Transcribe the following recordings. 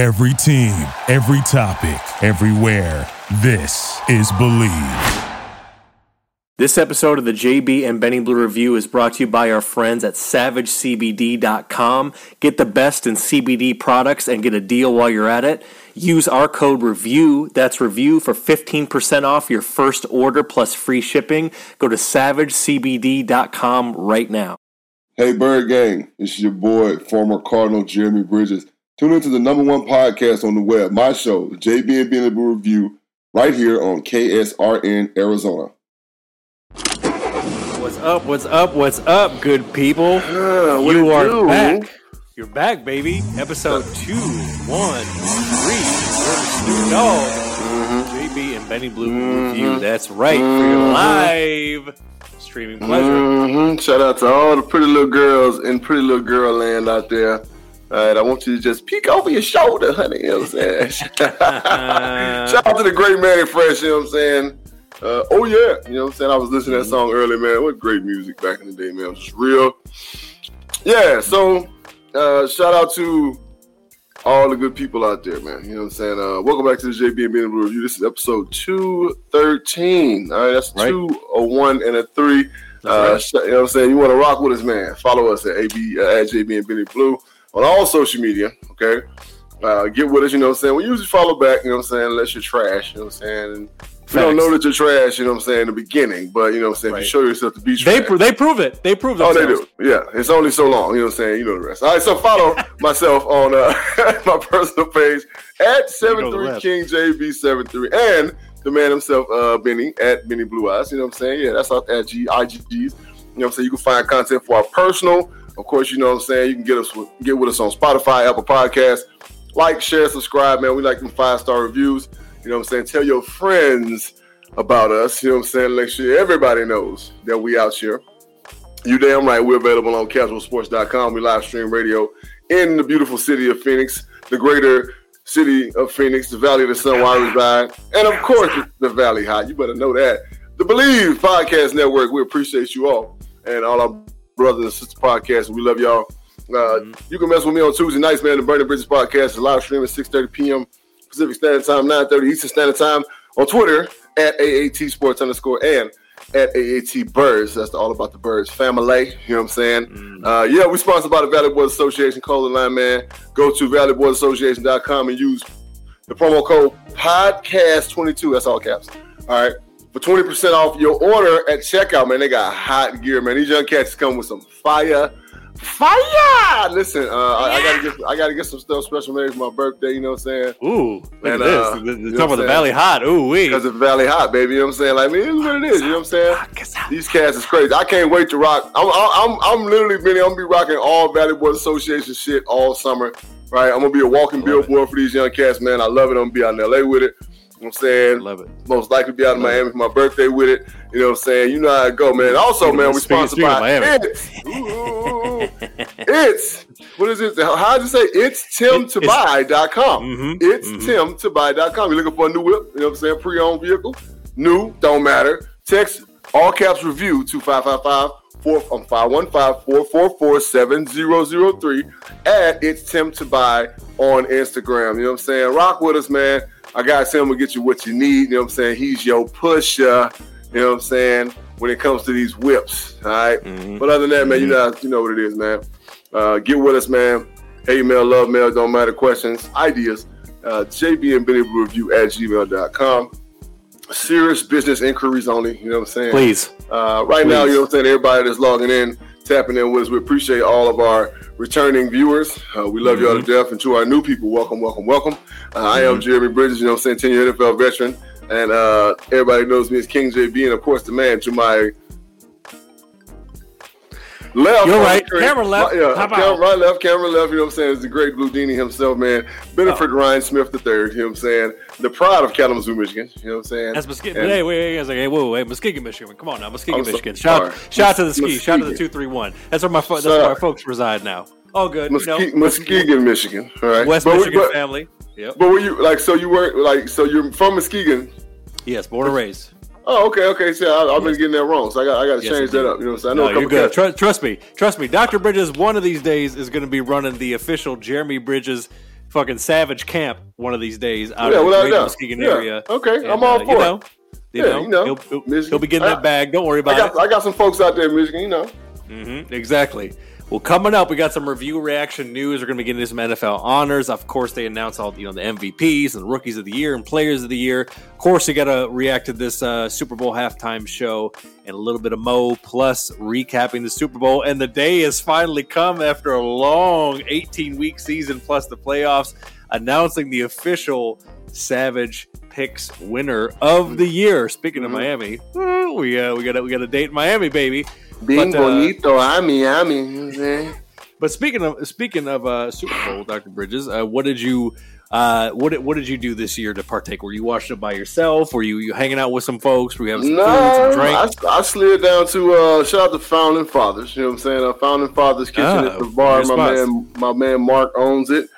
Every team, every topic, everywhere. This is Believe. This episode of the JB and Benny Blue Review is brought to you by our friends at SavageCBD.com. Get the best in CBD products and get a deal while you're at it. Use our code REVIEW, that's REVIEW, for 15% off your first order plus free shipping. Go to SavageCBD.com right now. Hey, Bird Gang, it's your boy, former Cardinal Jeremy Bridges. Tune into the number one podcast on the web, my show, JB and Benny Blue Review, right here on KSRN Arizona. What's up? What's up? What's up, good people? Uh, what you are do? back. You're back, baby. Episode two, one, three. Snoop Dogg, JB and Benny Blue Review. That's right for your live streaming pleasure. hmm Shout out to all the pretty little girls in pretty little girl land out there. Right, I want you to just peek over your shoulder, honey. You know what I'm saying? Shout out to the great Mannie Fresh, you know what I'm saying? Uh, oh, yeah. You know what I'm saying? I was listening to that song earlier, man. What great music back in the day, man. It was just real. Yeah, so uh, shout out to all the good people out there, man. You know what I'm saying? Uh, welcome back to the JB and Blue Review. This is episode 213. All right, that's Right. two, a one, and a three. Uh, right. you know what I'm saying? You want to rock with us, man? Follow us at AB uh, at JB and Benny Blue on all social media. Okay, uh, get with us. You know what I'm saying? We usually follow back. You know what I'm saying? Unless you're trash. You know what I'm saying? And we don't know that you're trash. You know what I'm saying? In the beginning, but you know what I'm saying? If Right. you show yourself to be trash. They pro- they prove it. They prove Oh, they do. Yeah, it's only so long. You know what I'm saying? You know the rest. All right, so follow myself on uh, my personal page at You know the 73 rest. King JB73 and the man himself, uh, Benny at Benny Blue Eyes. You know what I'm saying? Yeah, that's out at G IGGs. You know what I'm saying? You can find content for our personal. Of course, you know what I'm saying. You can get us with, get with us on Spotify, Apple Podcasts. Like, share, subscribe, man. We like them five star reviews. You know what I'm saying? Tell your friends about us. You know what I'm saying? Make sure everybody knows that we out here. You damn right. We're available on casualsports.com. We live stream radio in the beautiful city of Phoenix, the greater city of Phoenix, the Valley of the Sun where I reside, and of course the Valley High. You better know that. The Believe Podcast Network. We appreciate you all and all our brothers and sister podcasts. We love y'all. Uh, You can mess with me on Tuesday nights, man. The Burning Bridges podcast is live stream at 6:30 p.m. Pacific Standard Time, 9:30 Eastern Standard Time on Twitter at AAT Sports underscore and at AAT Birds. That's all about the Birds family. You know what I'm saying? Uh, yeah, we're sponsored by the Valley Boys Association. Call the line, man. Go to valleyboysassociation.com and use the promo code podcast22. That's all caps. All right. For 20% off your order at checkout, man. They got hot gear, man. These young cats come with some fire. Fire! Listen, uh, I, I gotta get I gotta get some stuff special made for my birthday, you know what I'm saying? Ooh, look And, at this. uh, The- the- you know Talk what about the Valley Hot. Ooh, wee. Because of Valley Hot, baby. You know what I'm saying? Like, man, it is what it is. You know what I'm saying? These cats is crazy. I can't wait to rock. I'm, I'm, I'm literally, Benny, I'm gonna be rocking all Valley Boys Association shit all summer. Right? I'm gonna be a walking billboard for these young cats, man. I love it. I'm gonna be out in LA with it. You know what I'm saying? Love it. Most likely be out in Miami for my birthday with it. You know what I'm saying? You know how it go, man. Also, Speaking- man, we speaking- sponsored speaking by Miami. it's. Ooh, it's what is it? How did you say? It's timtobuy.com. Mhm, It's mhm. timtobuy.com. You're looking for a new whip, you know what I'm saying? Pre-owned vehicle. New, don't matter. Text all caps review to 555 4 515 444 7003 at it's Tim to buy on Instagram. You know what I'm saying? Rock with us, man. I got Tim to get you what you need. You know what I'm saying? He's your pusher. You know what I'm saying? When it comes to these whips. All right? Mhm. But other than that, man, you know you know what it is, man. Uh, get with us, man. Hate mail, love mail, don't matter. Questions, ideas. Uh, JB and Benny Review at gmail.com. Serious business inquiries only. You know what I'm saying? Please. Uh, right now, you know what I'm saying? Everybody that's logging in, tapping in with us, we appreciate all of our returning viewers. Uh, we love y'all to death. And to our new people, welcome, welcome, welcome. Uh, I am Jeremy Bridges, you know I'm saying? 10 year NFL veteran. And uh, everybody knows me as King JB. And of course, the man to my left. You're right. screen. Camera left. Yeah, camera right, left, camera left. You know what I'm saying? It's the great Blue Dini himself, man. Benefit oh. Ryan Smith III. You know what I'm saying? The pride of Kalamazoo, Michigan. You know what I'm saying? That's Muskegon. Hey, wait, wait, wait, hey, whoa, wait, Muskegon, Michigan. Come on now, Muskegon, I'm so- Michigan. Shout, sorry. shout out to the ski. Shout out to the two three one. That's where my fo- that's where our folks reside now. All good. Muske- you know, Muskegon, Michigan. All right. West But we- Michigan but- family. Yep. But were you like so you were like so you're from Muskegon? Yes, born and raised. Oh, okay, okay. See, I, I've been getting that wrong, so I got I got to Yes, change that up. You know what I'm saying? I know No, a you're good. Trust, trust me. Trust me. Dr. Bridges, one of these days, is going to be running the official Jeremy Bridges fucking Savage Camp one of these days out Yeah, of the Greater. Muskegon Yeah. area. Okay, And, I'm all uh, for you it. know, you Yeah, know, you know, he'll, he'll, he'll be getting I- that bag. Don't worry I about got, it. I got some folks out there in Michigan, you know. hmm exactly. Well, coming up, we got some review reaction news. We're going to be getting some NFL honors. Of course, they announced all you know the MVPs and rookies of the year and players of the year. Of course, you got to react to this uh, Super Bowl halftime show and a little bit of Mo plus recapping the Super Bowl. And the day has finally come after a long 18 week season plus the playoffs, announcing the official Savage Picks winner of the year. Speaking of Mhm. Miami, we uh, we got a, we got a date in Miami, baby. Being But, uh, bonito, I mean, I mean, you know what I'm saying? But speaking of speaking of uh, Super Bowl, Doctor Bridges, uh, what did you uh, what did, what did you do this year to partake? Were you watching it by yourself? Were you, you hanging out with some folks? Were you having some No, food, some drink? I slid down to uh, shout out to Founding Fathers. You know what I'm saying? Uh, Founding Fathers Kitchen Ah, at the bar. My man, my man Mark owns it,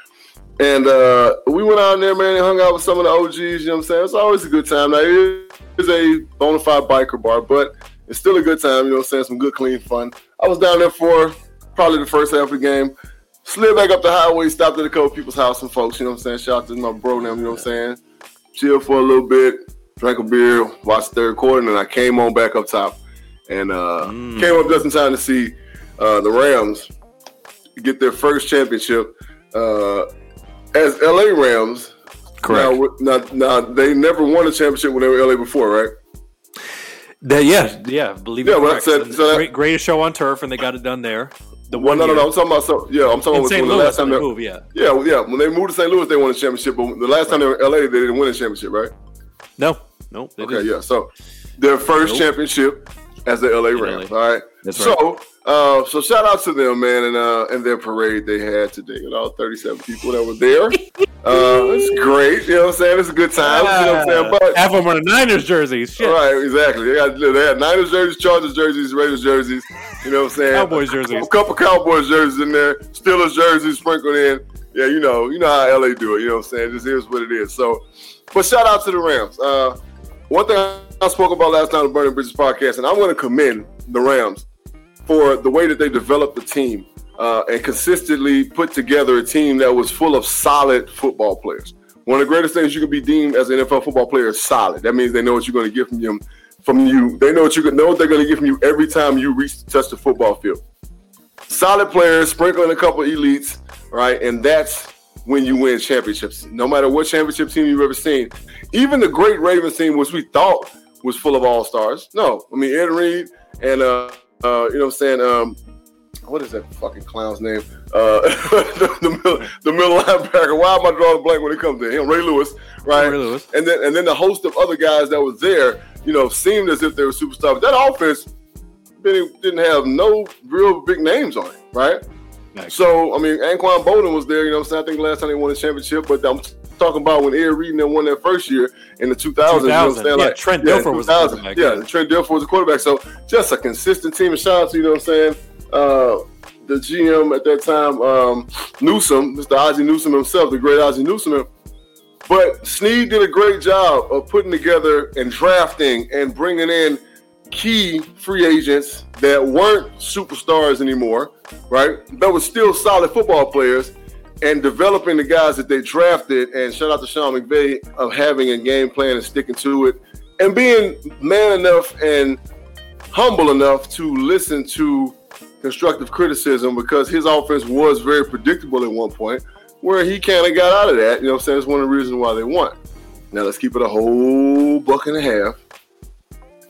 and uh, we went out there, man, and hung out with some of the OGs. You know what I'm saying? It's always a good time. Now it is a bona fide biker bar, but it's still a good time. You know what I'm saying? Some good, clean fun. I was down there for probably the first half of the game. Slid back up the highway, stopped at a couple people's house and folks. You know what I'm saying? Shout out to my bro, them. You know what I'm saying? Chill for a little bit, drank a beer, watched the third quarter, and then I came on back up top and uh, Mm. came up just in time to see uh, the Rams get their first championship uh, as LA Rams. Correct. Now, now, now, they never won a championship when they were LA before, right? That- yeah, yeah, believe Yeah, it. well, correct. so- that- great, greatest show on turf, and they got it done there. The Well, one no, no, no. I'm talking about so. Yeah, I'm talking about St. when the last time they, move. Yeah, yeah, yeah, when they moved to St. Louis, they won a championship. But the last time they were in LA, they didn't win a championship, right? no, no. Okay, didn't. yeah. So their first Nope. championship as the LA In Rams. LA. All right. That's so, uh, so shout out to them, man, and uh, and their parade they had today. You all 37 people that were there. uh, it's great. You know what I'm saying? It's a good time. you know what I'm saying? But half of them are Niners jerseys. Shit, right, exactly. They, got, they had Niners jerseys, Chargers jerseys, Raiders jerseys. You know what I'm saying? Cowboys jerseys. A couple Cowboys jerseys in there, Steelers jerseys sprinkled in. Yeah, you know, you know how LA do it. You know what I'm saying? Just here's what it is. So, but shout out to the Rams. Uh, one thing I spoke about last time on the Burning Bridges podcast, and I'm going to commend the Rams for the way that they developed the team uh, and consistently put together a team that was full of solid football players. One of the greatest things you can be deemed as an NFL football player is solid. That means they know what you're going to get from them. From you, they know what you know what they're going to get from you every time you reach to touch the football field. Solid players, sprinkling a couple elites, right, and that's when you win championships. No matter what championship team you've ever seen, even the great Ravens team, which we thought was full of all stars. No, I mean Ed Reed and uh, uh, you know what I'm saying. Um, what is that fucking clown's name? Uh, the, the, middle, the middle linebacker. Why am I drawing a blank when it comes to him? Ray Lewis, right? Ray Lewis. And then and then the host of other guys that was there, you know, seemed as if they were superstars. That offense didn't, didn't have no real big names on it, right? Nice. So I mean, Anquan Boldin was there. You know, what I'm saying I think last time they won a championship, but I'm talking about when Ed Reed and won that first year in the 2000s. You know what I'm saying? Yeah, Like, Trent yeah, Dilfer was the 2000. quarterback, Yeah, yeah. Trent Dilfer was the quarterback. So just a consistent team. And shout out to you know what I'm saying. Uh, the GM at that time, um, Newsome, Mr. Ozzie Newsome himself, the great Ozzie Newsome. But Snead did a great job of putting together and drafting and bringing in key free agents that weren't superstars anymore, right? That were still solid football players and developing the guys that they drafted. And shout out to Sean McVay of having a game plan and sticking to it and being man enough and humble enough to listen to constructive criticism because his offense was very predictable at one point where he kind of got out of that. You know what I'm saying? It's one of the reasons why they won. Now let's keep it a whole buck and a half.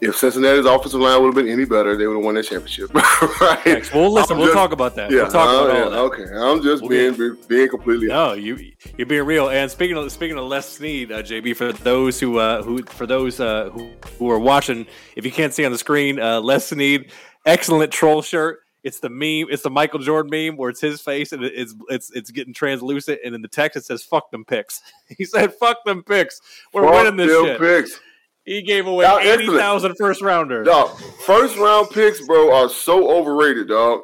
If Cincinnati's offensive line would have been any better, they would have won that championship. right? Thanks. Well, listen, I'm we'll just- talk about that. Yeah, we'll talk about uh, all that. okay. I'm just We'll being being completely No, you you're being real. And speaking of speaking of Les Snead, uh, JB, for those who uh, who for those uh, who who are watching, if you can't see on the screen, uh, Les Snead, excellent troll shirt. It's the meme. It's the Michael Jordan meme where it's his face and it's it's it's getting translucent, and in the text it says "fuck them picks." He said, "Fuck them picks. We're Fuck winning this shit." picks. He gave away excellent. thousand first rounders. Dog, first round picks, bro, are so overrated, dog.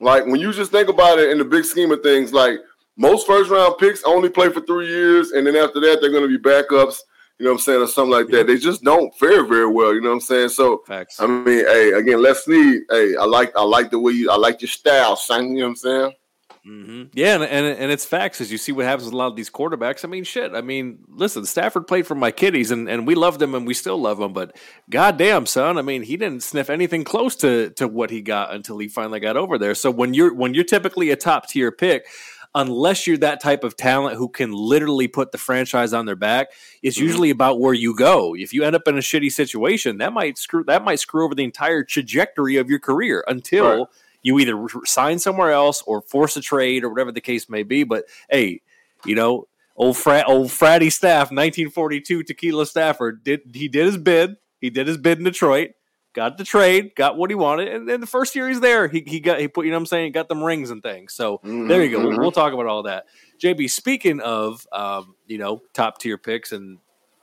Like when you just think about it in the big scheme of things, like most first round picks only play for three years, and then after that they're going to be backups. You know what I'm saying, or something like that. They just don't fare very well. You know what I'm saying? So Facts. I mean, hey, again, Les Snead, hey, I like I like the way you I like your style, son. You know what I'm saying? Mm-hmm. Yeah, and, and and it's facts as you see what happens with a lot of these quarterbacks. I mean, shit. I mean, listen, Stafford played for my kiddies, and, and we loved him, and we still love him. But goddamn, son, I mean, he didn't sniff anything close to to what he got until he finally got over there. So when you're when you're typically a top tier pick, unless you're that type of talent who can literally put the franchise on their back, it's mm-hmm. usually about where you go. If you end up in a shitty situation, that might screw that might screw over the entire trajectory of your career until. Right you either sign somewhere else or force a trade or whatever the case may be. But hey, you know, old frat, old fratty staff, 1942 Tequila Stafford did he did his bid. He did his bid in Detroit. Got the trade, got what he wanted, and then the first year he's there, he, he got he put you know what I'm saying, got them rings and things. So mm-hmm. there you go. We'll, we'll, talk about all that. JB, speaking of um, you know top tier picks and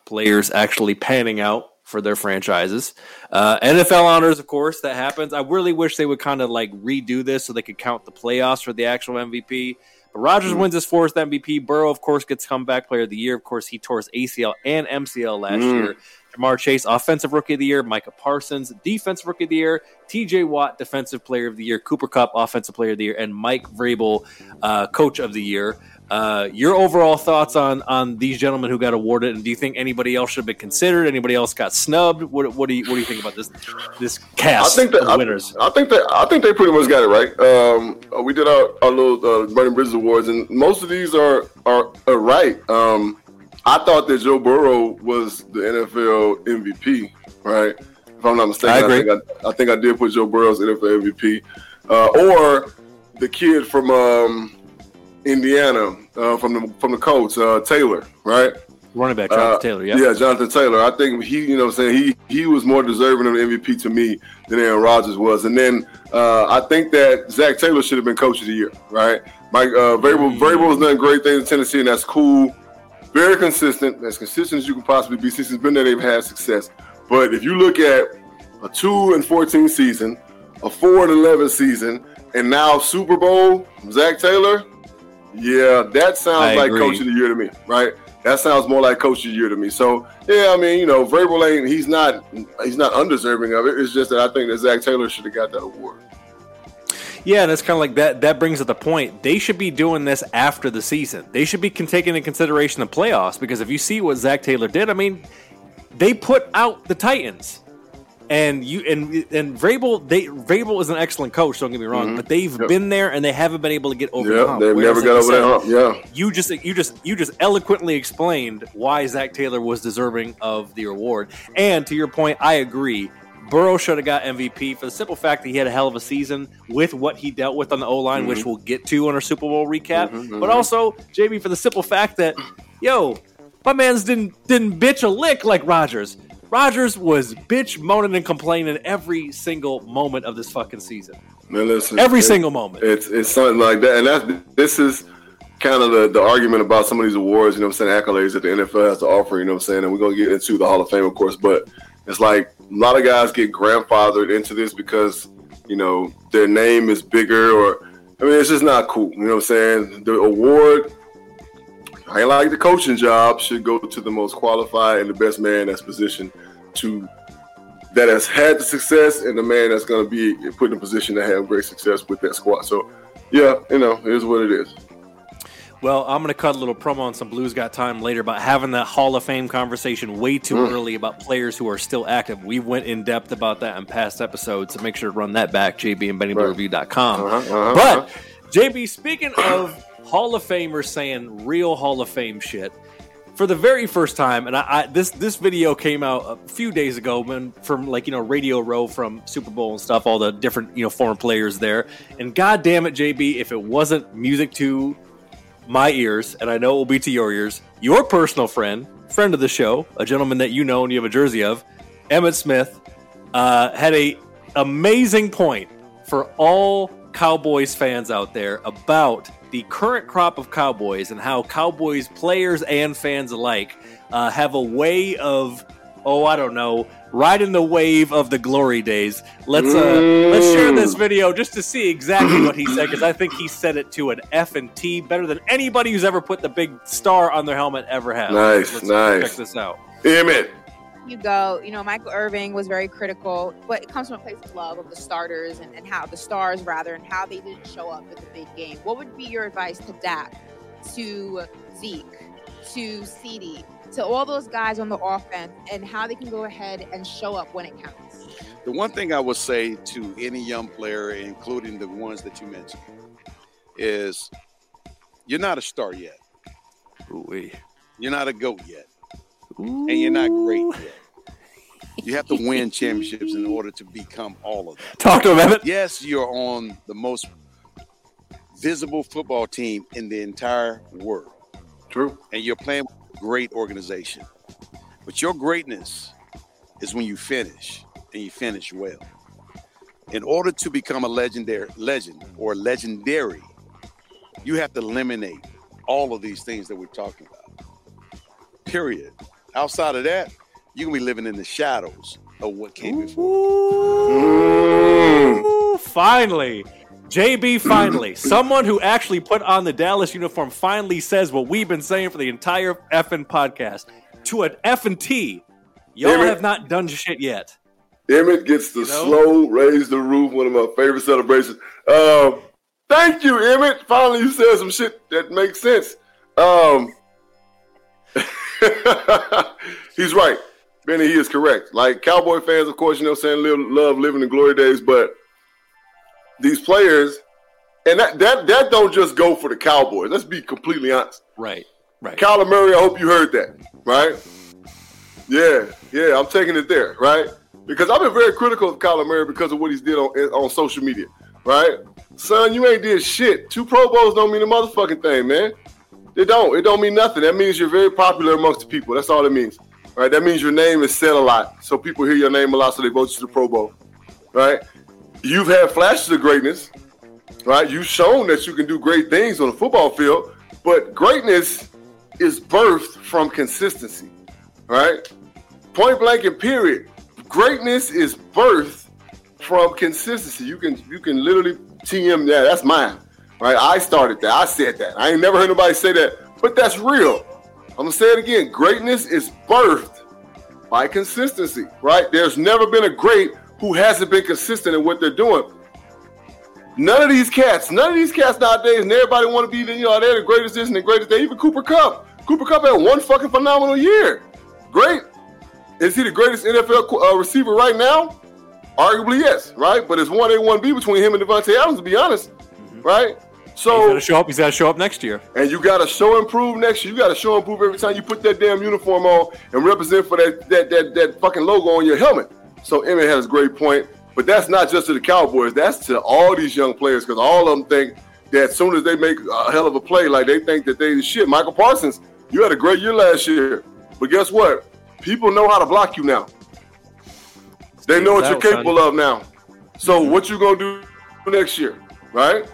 players actually panning out for their franchises. Uh, NFL honors, of course, that happens. I really wish they would kind of like redo this so they could count the playoffs for the actual MVP. But Rodgers mm. wins his fourth MVP. Burrow, of course, gets comeback player of the year. Of course, he tore his ACL and MCL last mm. year. Ja'Marr Chase, offensive rookie of the year. Micah Parsons, defensive rookie of the year. TJ Watt, defensive player of the year. Cooper Kupp, offensive player of the year. And Mike Vrabel, uh, coach of the year. Uh, your overall thoughts on on these gentlemen who got awarded, and do you think anybody else should have been considered? Anybody else got snubbed? What, what do you what do you think about this this cast? I think that I, winners. I, think that I think they pretty much got it right. Um, uh, we did our, our little uh, Burning Bridges awards, and most of these are are, are right. Um, I thought that Joe Burrow was the NFL MVP, right? If I'm not mistaken, I, agree. I think I, I, think I did put Joe Burrow's NFL MVP, uh, or the kid from. Um, Indiana uh, from the from the Colts, uh, Taylor, right? Running back Jonathan uh, Taylor, yeah. Yeah, Jonathan Taylor. I think he, you know, I'm saying he he was more deserving of the MVP to me than Aaron Rodgers was. And then uh, I think that Zac Taylor should have been Coach of the Year, right? Mike uh, Vrabel, mm. Vrabel has done great things in Tennessee, and that's cool. Very consistent, as consistent as you can possibly be. Since he's been there, they've had success. But if you look at a two and fourteen season, a four and eleven season, and now Super Bowl, Zac Taylor, yeah, that sounds I like agree. coach of the year to me, right? That sounds more like coach of the year to me. So yeah, I mean, you know, Vrabel ain't he's not he's not undeserving of it. It's just that I think that Zac Taylor should have got that award. Yeah, and it's kind of like that. That brings up the point. They should be doing this after the season. They should be taking into consideration the playoffs because if you see what Zac Taylor did, I mean, they put out the Titans and you and and Vrabel, they Vrabel is an excellent coach. Don't get me wrong, mm-hmm. but they've yep. been there and they haven't been able to get over. Yeah, the hump. they've Whereas, never got over that hump. Yeah, you just you just you just eloquently explained why Zac Taylor was deserving of the award. And to your point, I agree. Burrow should have got MVP for the simple fact that he had a hell of a season with what he dealt with on the O line, mm-hmm. which we'll get to on our Super Bowl recap. Mm-hmm, but mm-hmm. also, JB, for the simple fact that, yo, my man's didn't didn't bitch a lick like Rodgers. Rodgers was bitch moaning and complaining every single moment of this fucking season. Man, listen, every single moment. It's it's something like that, and that's this is kind of the, the argument about some of these awards. You know, what I'm saying accolades that the NFL has to offer. You know, what I'm saying, and we're gonna get into the Hall of Fame, of course, but it's like a lot of guys get grandfathered into this because you know their name is bigger, or I mean, it's just not cool. You know, what I'm saying the award I like the coaching job should go to the most qualified and the best man that's positioned to that has had the success and the man that's going to be put in a position to have great success with that squad. So, yeah, you know, it is what it is. Well, I'm going to cut a little promo on some Blues Got Time later about having that Hall of Fame conversation way too mm. early about players who are still active. We went in depth about that in past episodes, so make sure to run that back, JB and BennyBlueReview.com. Uh-huh, uh-huh, but, uh-huh. JB, speaking of Hall of Famers saying real Hall of Fame shit for the very first time, and I, I, this this video came out a few days ago, man, from like you know Radio Row from Super Bowl and stuff, all the different you know foreign players there, and god damn it, JB, if it wasn't music to my ears, and I know it will be to your ears, your personal friend, friend of the show, a gentleman that you know and you have a jersey of, Emmitt Smith, uh, had a amazing point for all Cowboys fans out there about the current crop of Cowboys and how Cowboys players and fans alike uh, have a way of, oh, I don't know, riding the wave of the glory days. Let's uh, let's share this mm. video just to see exactly what he said because I think he said it to an F and T better than anybody who's ever put the big star on their helmet ever has. Nice, nice. Check this out. Emmitt, you go, you know, Michael Irvin was very critical, but it comes from a place of love of the starters and, and how the stars rather and how they didn't show up at the big game. What would be your advice to Dak, to Zeke, to CeeDee, to all those guys on the offense and how they can go ahead and show up when it counts? The one thing I would say to any young player, including the ones that you mentioned, is you're not a star yet. Ooh-wee. You're not a GOAT yet. And you're not great yet. You have to win championships in order to become all of that. Talk to him, Emmitt. Yes, you're on the most visible football team in the entire world. True. And you're playing with a great organization. But your greatness is when you finish and you finish well. In order to become a legendary legend or legendary, you have to eliminate all of these things that we're talking about. Period. Outside of that, you're gonna be living in the shadows of what came before. Ooh, finally. JB finally. Someone who actually put on the Dallas uniform finally says what we've been saying for the entire effing podcast. To an F and T. Y'all Damn it. have not done shit yet. Emmitt gets the You know? slow raise the roof, one of my favorite celebrations. Um, thank you, Emmitt. Finally, you said some shit that makes sense. Um, he's right. Benny, he is correct. Like Cowboy fans, of course, you know saying, live, love living the glory days, but these players, and that, that that don't just go for the Cowboys. Let's be completely honest. Right. Right. Kyler Murray, I hope you heard that, right? Yeah, yeah, I'm taking it there, right? Because I've been very critical of Kyler Murray because of what he's did on on social media, right? Son, you ain't did shit. Two Pro Bowls don't mean a motherfucking thing, man. It don't. It don't mean nothing. That means you're very popular amongst the people. That's all it means, right? That means your name is said a lot, so people hear your name a lot, so they vote you to the Pro Bowl, right? You've had flashes of greatness, right? You've shown that you can do great things on the football field, but greatness is birthed from consistency, right? Point blank and period. Greatness is birthed from consistency. You can you can literally TM yeah, that's mine. Right? I started that. I said that. I ain't never heard nobody say that, but that's real. I'm gonna say it again. Greatness is birthed by consistency, right? There's never been a great who hasn't been consistent in what they're doing. None of these cats, none of these cats nowadays, and everybody want to be, the, you know, they're the greatest this and the greatest that. Even Cooper Kupp. Cooper Kupp had one fucking phenomenal year. Great. Is he the greatest NFL uh, receiver right now? Arguably, yes, right? But it's 1A, 1B between him and Davante Adams, to be honest, right? He's So, got to show up. He's got to show up next year. and you got to show improve next year. You got to show improve every time you put that damn uniform on and represent for that that that, that fucking logo on your helmet. So Emmitt has a great point, but that's not just to the Cowboys. That's to all these young players because all of them think that as soon as they make a hell of a play, like they think that they the shit. Michael Parsons, you had a great year last year, but guess what? People know how to block you now. They know what you're capable of now. So mm-hmm. what you gonna do next year, right?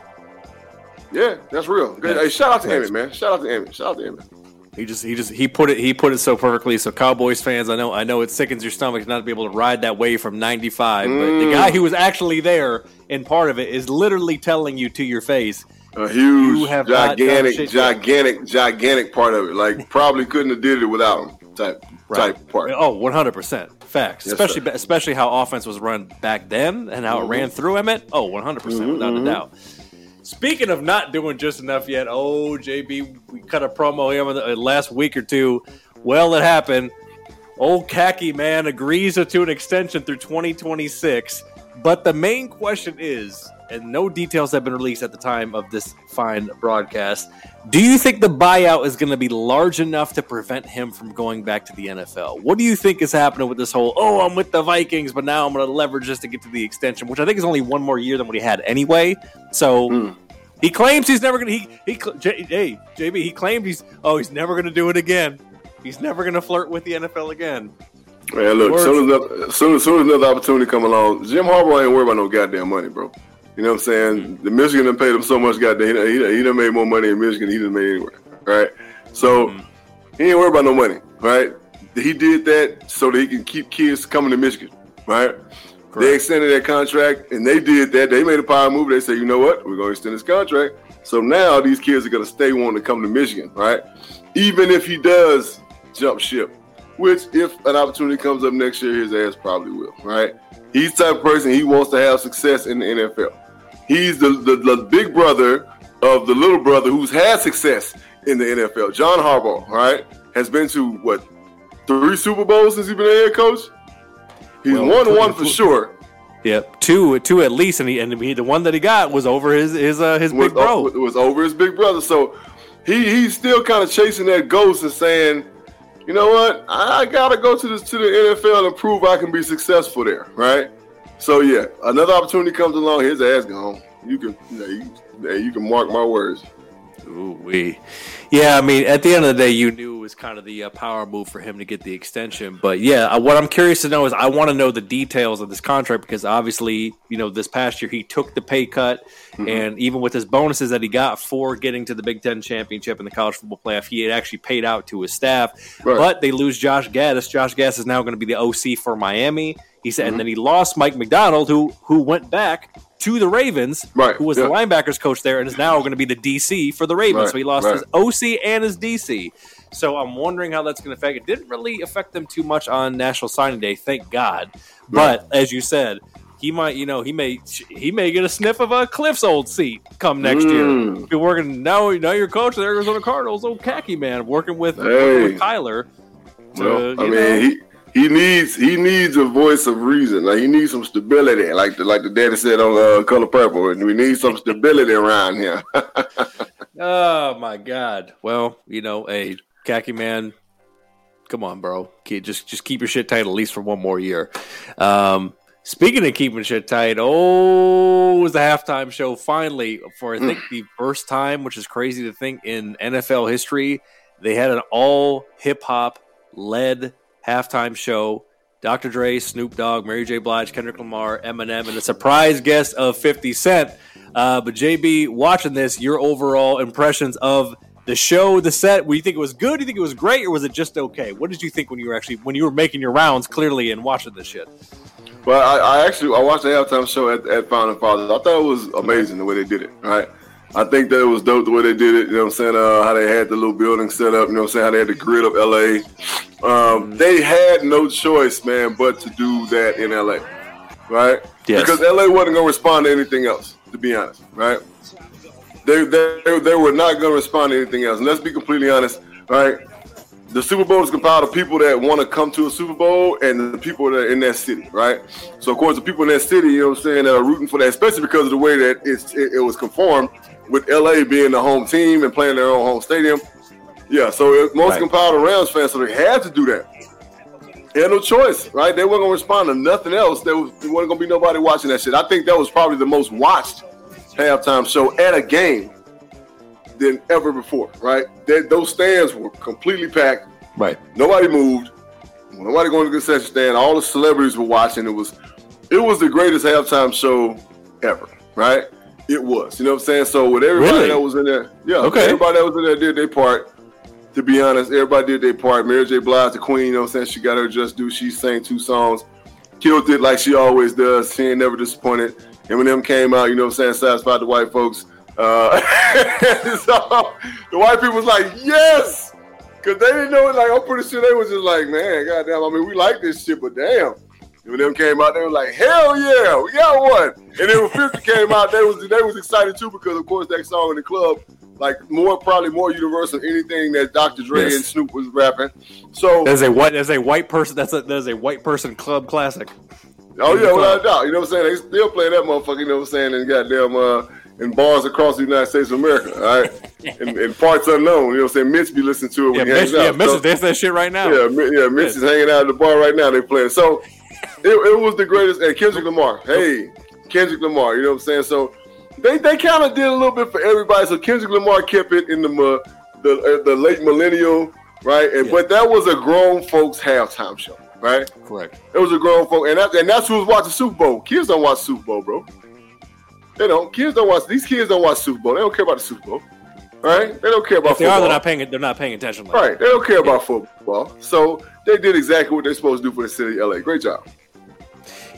Yeah, that's real. Good. Hey, shout out to Emmitt, man. Shout out to Emmitt. Shout out to Emmitt. He just he just he put it he put it so perfectly. So Cowboys fans, I know I know it sickens your stomach not to be able to ride that wave from '95, but the guy who was actually there and part of it is literally telling you to your face, A huge, You have not gigantic, yet. gigantic, gigantic part of it. Like probably couldn't have did it without him. Type, type part. Oh, 100 percent facts. Yes, especially sir. especially how offense was run back then and how it ran through Emmitt. Oh, 100 percent Mm-hmm, without a doubt. Speaking of not doing just enough yet, oh JB, we cut a promo here in the uh, last week or two. Well, it happened. Old khaki man agrees to an extension through 2026. But the main question is, and no details have been released at the time of this fine broadcast. Do you think the buyout is going to be large enough to prevent him from going back to the NFL? What do you think is happening with this whole, oh, I'm with the Vikings, but now I'm going to leverage this to get to the extension, which I think is only one more year than what he had anyway. So Hmm. He claims he's never going to, he, he, J, hey, JB, he claimed he's, oh, he's never going to do it again. He's never going to flirt with the NFL again. Man, look, Words. soon as, as soon as soon as another opportunity come along, Jim Harbaugh ain't worried about no goddamn money, bro. You know what I'm saying? The Michigan done paid him so much goddamn. He he, he done made more money in Michigan than he done made anywhere, right? So mm-hmm. he ain't worried about no money, right? He did that so that he can keep kids coming to Michigan, right? They extended that contract, and they did that. They made a power move. They said, you know what? We're going to extend this contract. So now these kids are going to stay wanting to come to Michigan, right? Even if he does jump ship. which if an opportunity comes up next year, his ass probably will, right? He's the type of person he wants to have success in the NFL. He's the, the, the big brother of the little brother who's had success in the NFL. John Harbaugh, right, has been to what three Super Bowls since he's been a head coach. He's Well, won one for sure. Yep, two, two at least, and he and he, the one that he got was over his his uh, his was, big bro. It was over his big brother. So he he's still kind of chasing that ghost and saying, you know what, I, gotta go to the to the NFL and prove I can be successful there, right? So yeah, another opportunity comes along, his ass gone. You can you, know, you, you can mark my words. Ooh, we, yeah. I mean, at the end of the day, you knew it was kind of the uh, power move for him to get the extension. But yeah, uh, what I'm curious to know is I want to know the details of this contract because obviously, you know, this past year he took the pay cut, and even with his bonuses that he got for getting to the Big Ten championship and the college football playoff, he had actually paid out to his staff. Right. But they lose Josh Gattis. Josh Gattis is now going to be the OC for Miami. He said, and then he lost Mike Macdonald, who who went back to the Ravens, Right, who was yeah. the linebackers coach there, and is now going to be the DC for the Ravens. Right, so he lost right. his OC and his DC. So I'm wondering how that's going to affect. It didn't really affect them too much on National Signing Day, thank God. But as you said, he might, you know, he may he may get a sniff of a Kliff's old seat come next Mm. year. Be working now. Now you're coach the Arizona Cardinals, old khaki man, working with, working with Kyler. to, Well, I mean, know- he he needs he needs a voice of reason. Like he needs some stability, like the like the daddy said on uh, Color Purple. And we need some stability around here. Oh my God! Well, you know, a khaki man. Come on, bro. Just just keep your shit tight at least for one more year. Um, speaking of keeping shit tight, oh, it was the halftime show finally for I think the first time, which is crazy to think in NFL history. They had an all hip hop led halftime show. Dr. Dre, Snoop Dogg, Mary J. Blige, Kendrick Lamar, Eminem, and a surprise guest of 50 Cent. Uh, but JB, watching this, your overall impressions of the show, the set, were you think it was good? Do you think it was great, or was it just okay? What did you think when you were actually when you were making your rounds clearly and watching this shit? But I, I actually I watched the halftime show at, at Founding Fathers. I thought it was amazing the way they did it. Right. I think that it was dope the way they did it. You know what I'm saying? Uh, how they had the little building set up. You know what I'm saying? How they had the grid of LA. Um, they had no choice, man, but to do that in LA. Right. Yes. Because LA wasn't gonna respond to anything else. To be honest. Right. They they, they were not gonna respond to anything else. And let's be completely honest. Right. The Super Bowl is compiled of people that want to come to a Super Bowl and the people that are in that city, right? So, of course, the people in that city, you know what I'm saying, that are rooting for that, especially because of the way that it's, it, it was conformed with LA being the home team and playing their own home stadium. Yeah, so it, most Right. compiled Rams fans, so they had to do that. They had no choice, right? They weren't going to respond to nothing else. There, was, there wasn't going to be nobody watching that shit. I think that was probably the most watched halftime show at a game than ever before, right? That, those stands were completely packed. Right. Nobody moved. Nobody going to the concession stand. All the celebrities were watching. It was, it was the greatest halftime show ever, right? It was. You know what I'm saying? So with everybody Really? that was in there, yeah, Okay. everybody that was in there did their part. To be honest, everybody did their part. Mary J. Blige, the queen, you know what I'm saying? She got her just due. She sang two songs, killed it like she always does. She ain't never disappointed. Eminem came out, you know what I'm saying, satisfied the white folks. Uh, so the white people was like, yes! Because they didn't know it. Like, I'm pretty sure they was just like, man, goddamn, I mean, we like this shit, but damn. When them came out, they were like, hell yeah, we got one. And then when 50 came out, they was they was excited too because of course that song in the club, like more probably more universal than anything that Dr. Dre Yes. and Snoop was rapping. So As a white as a white person, that's a that's a white person club classic. Oh yeah, without a doubt. You know what I'm saying? They still play that motherfucker, you know what I'm saying, in goddamn uh in bars across the United States of America, all right? in, in parts unknown. You know what I'm saying? Mitch be listening to it Yeah, when he Mitch, hangs yeah, out. Mitch So- is dancing that shit right now. yeah, yeah, Mitch Yes. is hanging out at the bar right now. They playing. So it, it was the greatest. And Kendrick Lamar, hey, Kendrick Lamar. You know what I'm saying? So they they kind of did a little bit for everybody. So Kendrick Lamar kept it in the the uh, the late millennial, right? And Yeah. but that was a grown folks halftime show, right? Correct. It was a grown folk, and that, and that's who was watching Super Bowl. Kids don't watch Super Bowl, bro. They don't. Kids don't watch. These kids don't watch Super Bowl. They don't care about the Super Bowl, right? They don't care about If they football. are, they're not paying. They're not paying attention. Like Right. They don't care about football. So they did exactly what they're supposed to do for the city of LA. Great job.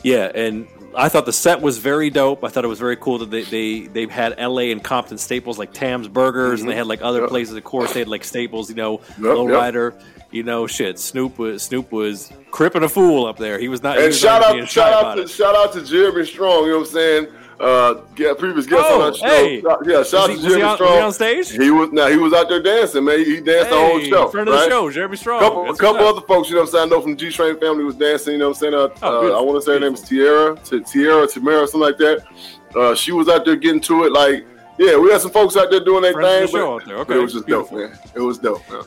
Yeah, and I thought the set was very dope. I thought it was very cool that they they they had L.A. and Compton staples like Tam's Burgers, and they mm-hmm. had like other Yep. places. Of course, they had like staples. You know, Yep, Lowrider. You know, shit. Snoop was Snoop was cripping a fool up there. He was not. And shout out, shout out to shout out to Jeremy Strong. You know what I'm saying? Uh, yeah, previous guest Oh, on our show. hey. Yeah, shout out to was, he Jeremy on, Strong. he on stage? He was now he was out there dancing, man. He danced the whole Hey, show. friend of the show, Jeremy Strong. couple, a couple up. other folks, you know what I'm saying? I know from G Train family was dancing, you know what I'm saying? Uh, Oh, uh. I want to say her name is Tierra, T- Tierra, Tamara, something like that. Uh, she was out there getting to it. Like, yeah, we had some folks out there doing their Friends thing. but, there. but it was just beautiful. dope, man. It was dope. Man.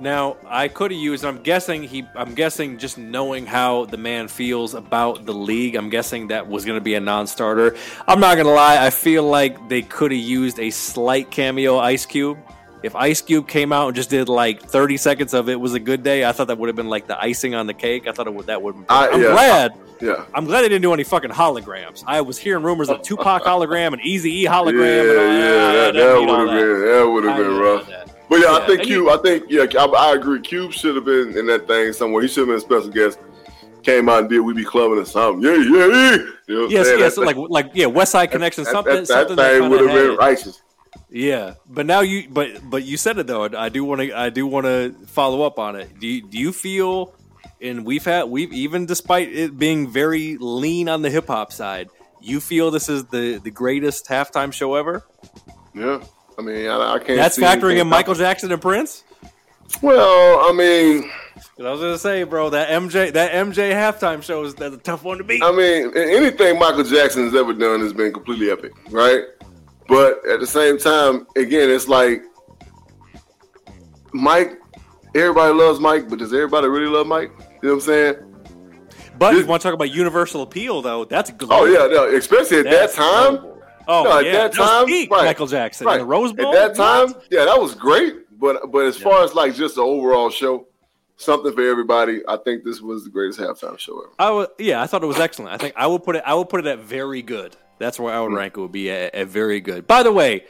Now I could have used. I'm guessing he. I'm guessing just knowing how the man feels about the league. I'm guessing that was going to be a non-starter. I'm not going to lie. I feel like they could have used a slight cameo Ice Cube. If Ice Cube came out and just did like 30 seconds of it was a good day, I thought that would have been like the icing on the cake. I thought it would, that would. I- I'm yeah. glad. Yeah. I'm glad they didn't do any fucking holograms. I was hearing rumors of Tupac hologram and Easy E hologram. Yeah, and all yeah, that, that would have been that would have been rough. But yeah, Yeah, I think Cube. you- I think yeah, I, I agree. Cube should have been in that thing somewhere. He should have been a special guest. Came out and did we be clubbing or something? Yeah, yeah, yeah. You know Yes, yes, That- like like yeah, Westside Connection, that, something, that, something that that thing would have been righteous. Yeah, but now you, but but you said it though. I do want to, I do want to follow up on it. Do you, do you feel? And we've had, we've even despite it being very lean on the hip hop side, you feel this is the the greatest halftime show ever? Yeah, I mean, I, I can't. That's see factoring in Michael Jackson and Prince. Well, I mean, I was gonna say, bro, that MJ that MJ halftime show is that's a tough one to beat. I mean, anything Michael Jackson has ever done has been completely epic, right? But at the same time, again, it's like Mike. Everybody loves Mike, but does everybody really love Mike? You know what I'm saying? but if this- you want to talk about universal appeal, though, that's good. Oh yeah, no, especially at That's that time. global. Oh No, at yeah, that that time, peak right, Michael Jackson Right the Rose Bowl. At that time, What? yeah, that was great. But but as far as like just the overall show, something for everybody, I think this was the greatest halftime show ever. I would, yeah, I thought it was excellent. I think I would put it. I would put it at very good. That's where Hmm. I would rank it. Would be at, at very good. By the way,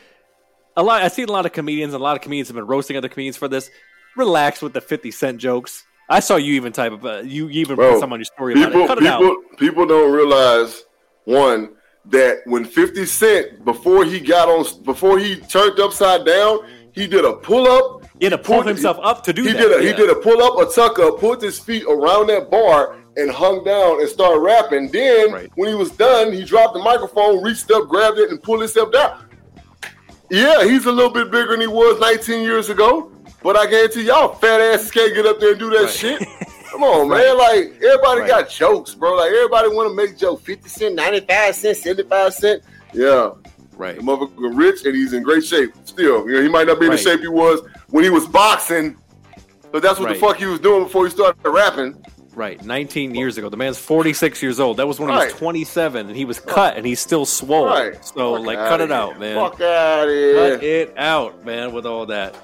a lot. I've seen a lot of comedians. and A lot of comedians have been roasting other comedians for this. Relax with the fifty cent jokes. I saw you even type of. Uh, you even Bro, put some on your story about People it. Cut it out. people people don't realize one that when 50 Cent before he got on before he turned upside down, he did a pull up. Yeah, to pull pulled- himself up to do he that. did a yeah. he did a pull up, a tuck up, put his feet around that bar and hung down and started rapping. Then Right. when he was done, he dropped the microphone, reached up, grabbed it, and pulled himself down. Yeah, he's a little bit bigger than he was 19 years ago. But I guarantee y'all fat asses can't get up there and do that Right. shit. Come on, man. Like everybody Right. got jokes, bro. Like everybody want to make jokes. 50 cent, 95 cent, 75 cent. Yeah. Right. The motherfucker rich and he's in great shape still. You know, he might not be in Right. the shape he was when he was boxing, but that's what Right. the fuck he was doing before he started rapping. Right. 19 years ago. The man's 46 years old. That was when he was 27 and he was cut and he's still swole. Right. So, Fuck like, cut it here. out, man. Fuck out of here. Cut it out, man, with all that.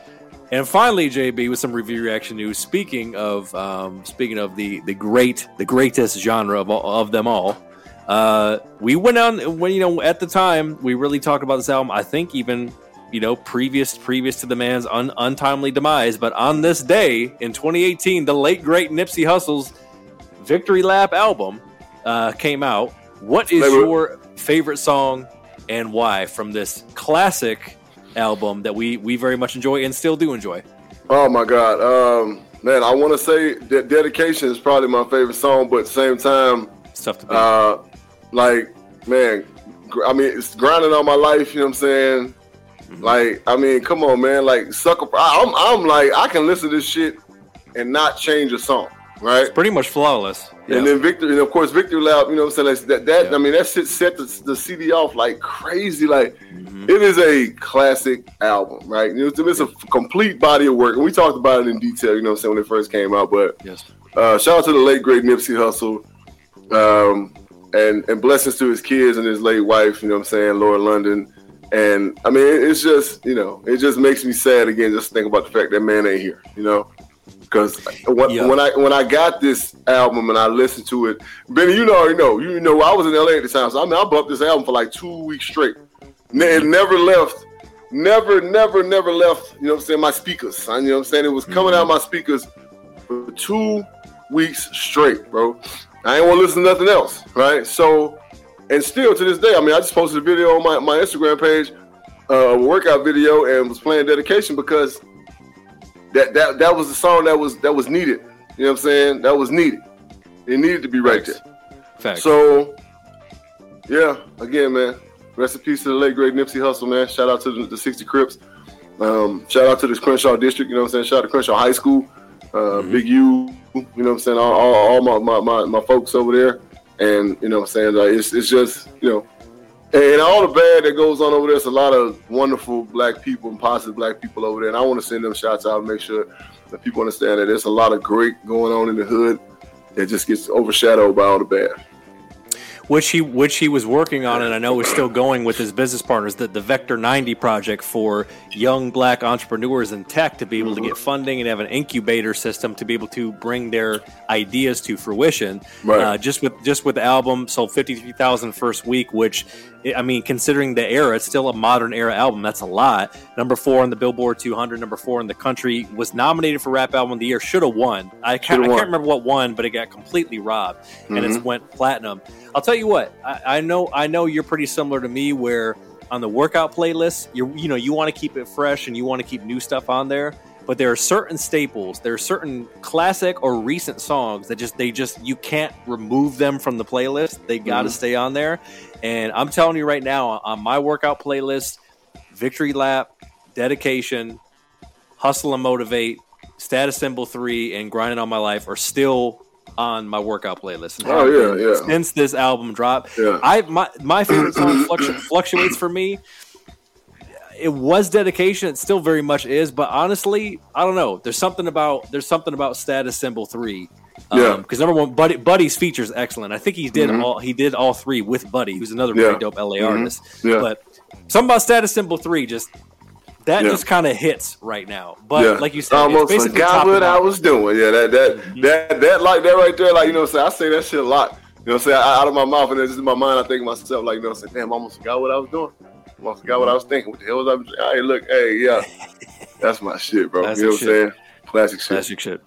And finally, JB, with some review reaction news. Speaking of, um, speaking of the the great, the greatest genre of all, of them all, uh, we went on when you know at the time we really talked about this album. I think even you know previous previous to the man's un, untimely demise, but on this day in 2018, the late great Nipsey Hussle's Victory Lap album uh, came out. What is Flavor- your favorite song and why from this classic album that we we very much enjoy and still do enjoy? Oh my god, um, man! I want to say that "Dedication" is probably my favorite song, but same time, It's tough to beat. uh, like man, I mean, it's grinding all my life. You know what I'm saying? Mm-hmm. Like, I mean, come on, man! Like, sucker. I'm, I'm like, I can listen to this shit and not change a song, right? Pretty much flawless. And then Victor, and of course Victory Lap, you know what I'm saying? That that. I mean that shit set the, the CD off like crazy. Like Mhm. it is a classic album, right? You know, it's a complete body of work. And we talked about it in detail, you know what I'm saying, when it first came out. But Yes. uh shout out to the late great Nipsey Hussle. Um and and blessings to his kids and his late wife, you know what I'm saying, Lauren London. And I mean it's just, you know, it just makes me sad again just to think about the fact that man ain't here, you know. Because when, Yeah. when I when I got this album and I listened to it, Benny, you know, already know, you know, I was in LA at the time, so I mean, I bumped this album for like two weeks straight. It never left, never, never, never left. You know what I'm saying? My speakers, I- you know what I'm saying? It was coming out of my speakers for two weeks straight, bro. I ain't want to listen to nothing else, right? So and still to this day, I mean, I just posted a video on my, my Instagram page, uh, a workout video, and was playing dedication because that that that was the song that was that was needed. You know what I'm saying? That was needed. It needed to be right there. Facts. So, yeah, again, man, rest in peace to the late great Nipsey Hussle, man. Shout out to the, the 60 Crips. Um, shout out to the Crenshaw District, you know what I'm saying? Shout out to Crenshaw High School, uh, Big U, you know what I'm saying? All, all, all my, my, my, my folks over there. And, you know what I'm saying? Like, it's, it's just, you know, and all the bad that goes on over there, it's a lot of wonderful black people and positive black people over there. And I want to send them shots out and make sure that people understand that there's a lot of great going on in the hood that just gets overshadowed by all the bad. Which he which he was working on, and I know is still going with his business partners. The the Vector 90 project for young black entrepreneurs in tech to be able to get funding and have an incubator system to be able to bring their ideas to fruition. Right. Uh, just with just with the album sold 53,000 first week, which I mean, considering the era, it's still a modern era album. That's a lot. Number four on the Billboard 200, number four in the country. Was nominated for Rap Album of the Year. Should have won. I can't, I won. can't remember what won, but it got completely robbed, and it's went platinum. I'll tell you what. I, I know. I know you're pretty similar to me, where on the workout playlist, you you know you want to keep it fresh and you want to keep new stuff on there. But there are certain staples, there are certain classic or recent songs that just they just you can't remove them from the playlist. They got to mm-hmm. stay on there. And I'm telling you right now, on my workout playlist, Victory Lap, Dedication, Hustle and Motivate, Status Symbol 3, and Grinding All My Life are still on my workout playlist. Oh, yeah, been yeah. Since this album dropped, Yeah. I my my favorite song fluctu- fluctuates for me. It was dedication. It still very much is, but honestly, I don't know. There's something about there's something about Status Symbol Three. Um, yeah. Because number one, Buddy, Buddy's features excellent. I think he did mm-hmm. all he did all three with Buddy, who's another Yeah. really dope LA mm-hmm. artist. Yeah. But something about Status Symbol Three just that Yeah. just kind of hits right now. But yeah. like you said, almost it's basically forgot what I was doing. Yeah, that that mm-hmm. that that like that right there, like you know, what I'm saying I say that shit a lot. You know, what I'm saying I, out of my mouth and it's just in my mind. I think to myself, like you know, what I'm saying damn, I almost forgot what I was doing. I Almost forgot what I was thinking. What the hell was I? Hey, look, hey, yeah, that's my shit, bro. Classic you know what I'm saying? Classic shit. Classic shit.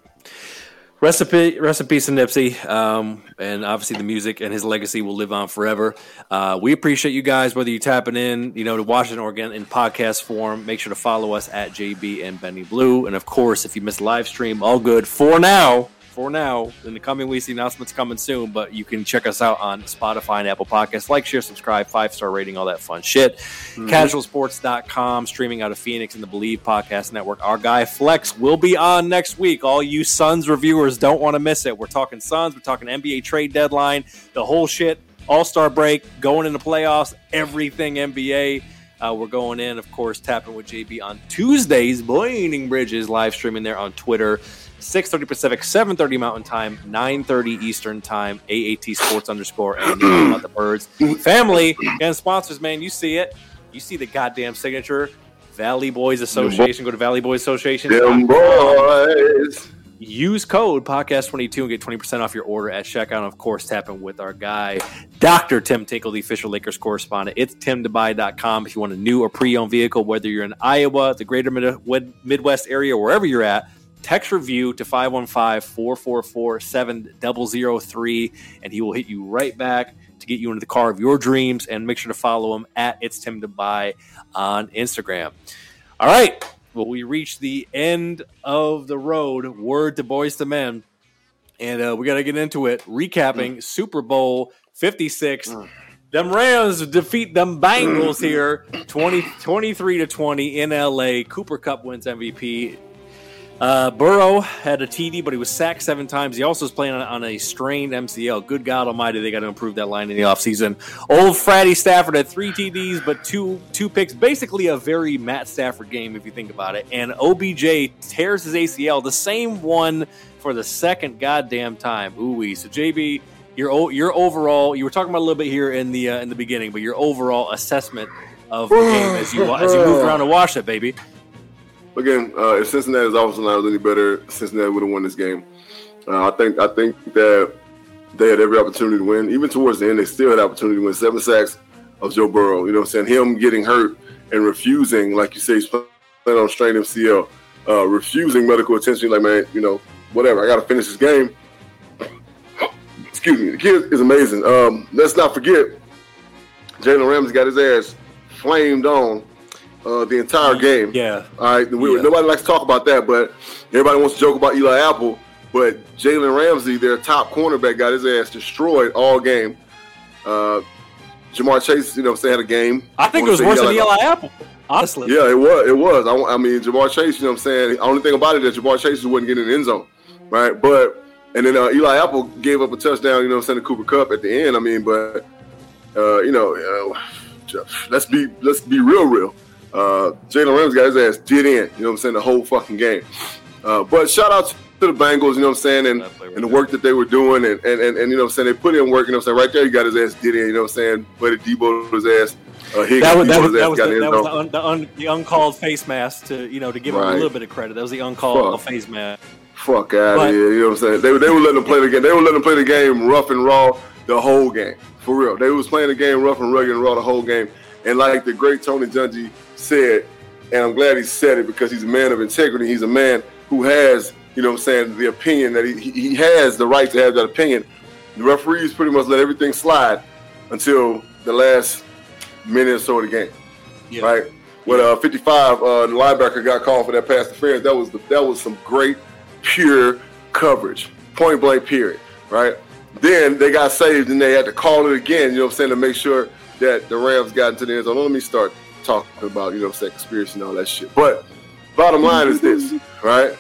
Recipe, in to Nipsey, um, and obviously the music and his legacy will live on forever. Uh, we appreciate you guys, whether you're tapping in, you know, to watch it or again in podcast form. Make sure to follow us at JB and Benny Blue, and of course, if you miss live stream, all good for now. For now, in the coming weeks, the announcements coming soon. But you can check us out on Spotify and Apple Podcasts. Like, share, subscribe, five star rating, all that fun shit. Mm-hmm. Casualsports.com, streaming out of Phoenix and the Bleav Podcast Network. Our guy Flex will be on next week. All you Suns reviewers don't want to miss it. We're talking Suns, we're talking NBA trade deadline, the whole shit, All Star break, going into playoffs, everything NBA. Uh, we're going in, of course, tapping with JB on Tuesdays. Burning Bridges live streaming there on Twitter. 6.30 Pacific, 7.30 Mountain Time, 9.30 Eastern Time, AAT Sports underscore, and about the birds. Family and sponsors, man, you see it. You see the goddamn signature. Valley Boys Association. Go to Valley Boys Association. Them boys. Use code podcast22 and get 20% off your order at checkout. And of course, tapping with our guy, Dr. Tim Tinkle, the official Lakers correspondent. It's timtobuy.com if you want a new or pre owned vehicle, whether you're in Iowa, the greater Mid- Midwest area, wherever you're at. Text review to 515 444 7003, and he will hit you right back to get you into the car of your dreams. And make sure to follow him at It's Tim to Buy on Instagram. All right. Well, we reached the end of the road. Word to Boyz II Men. And uh, we got to get into it. Recapping Super Bowl 56. Them Rams defeat them Bengals here 20, 23 to 20 in LA. Cooper Kupp wins MVP. Uh, Burrow had a TD, but he was sacked seven times. He also is playing on, on a strained MCL. Good God Almighty, they got to improve that line in the offseason. Old Fratty Stafford had three TDs, but two two picks. Basically, a very Matt Stafford game if you think about it. And OBJ tears his ACL, the same one for the second goddamn time. Ooh, so JB, your your overall, you were talking about a little bit here in the uh, in the beginning, but your overall assessment of the game as you as you moved around and watched it, baby. Again, uh, if Cincinnati's offensive line was any better, Cincinnati would have won this game. Uh, I think I think that they had every opportunity to win. Even towards the end, they still had opportunity to win. Seven sacks of Joe Burrow. You know what I'm saying? Him getting hurt and refusing, like you say, he's playing on strained MCL, uh, refusing medical attention. Like, man, you know, whatever. I got to finish this game. Excuse me. The kid is amazing. Um, let's not forget Jalen Ramsey got his ass flamed on uh, the entire game. Yeah. All right. We, Yeah. Nobody likes to talk about that, but everybody wants to joke about Eli Apple. But Jalen Ramsey, their top cornerback, got his ass destroyed all game. Uh, Ja'Marr Chase, you know, saying, had a game. I think it was worse he than Eli Apple. Honestly. yeah, it was. It was. I, I mean, Ja'Marr Chase. You know what I'm saying. The only thing about it is Ja'Marr Chase wasn't getting in the end zone, right? But and then uh, Eli Apple gave up a touchdown. You know, what I'm saying to Cooper Kupp at the end. I mean, but uh, you know, uh, just- let's be let's be real, real. Uh, Jalen Ramsey got his ass did in. You know what I'm saying the whole fucking game. Uh, but shout out to the Bengals. You know what I'm saying and. That play right And the work that they were doing, and, and, and, and you know, what I'm saying they put in work. You know, what I'm saying right there, he got his ass did in. You know, what I'm saying, but Debo his ass. Uh, Higgins, That was, that Debo was, his ass that was, the, that was the, un, the, un, the uncalled face mask to you know to give him a little bit of credit. That was the uncalled Fuck. face mask. Fuck out But- of here. You know what I'm saying? They, were- they were letting them play the game. They were letting them play the game rough and raw the whole game. For real. They was playing the game rough and rugged and raw the whole game. And like the great Tony Dungy said, and I'm glad he said it because he's a man of integrity. He's a man who has, you know what I'm saying, the opinion that he, he he has the right to have that opinion. The referees pretty much let everything slide until the last minute or so of the game Yeah. right? When uh, 55, uh, the linebacker got called for that pass interference. That was the, that was some great, pure coverage, point blank period, right? Then they got saved and they had to call it again. You know what I'm saying to make sure that the Rams got into the end zone. Let me start talking about you know I'm saying conspiracy and all that shit. But bottom line is this, right?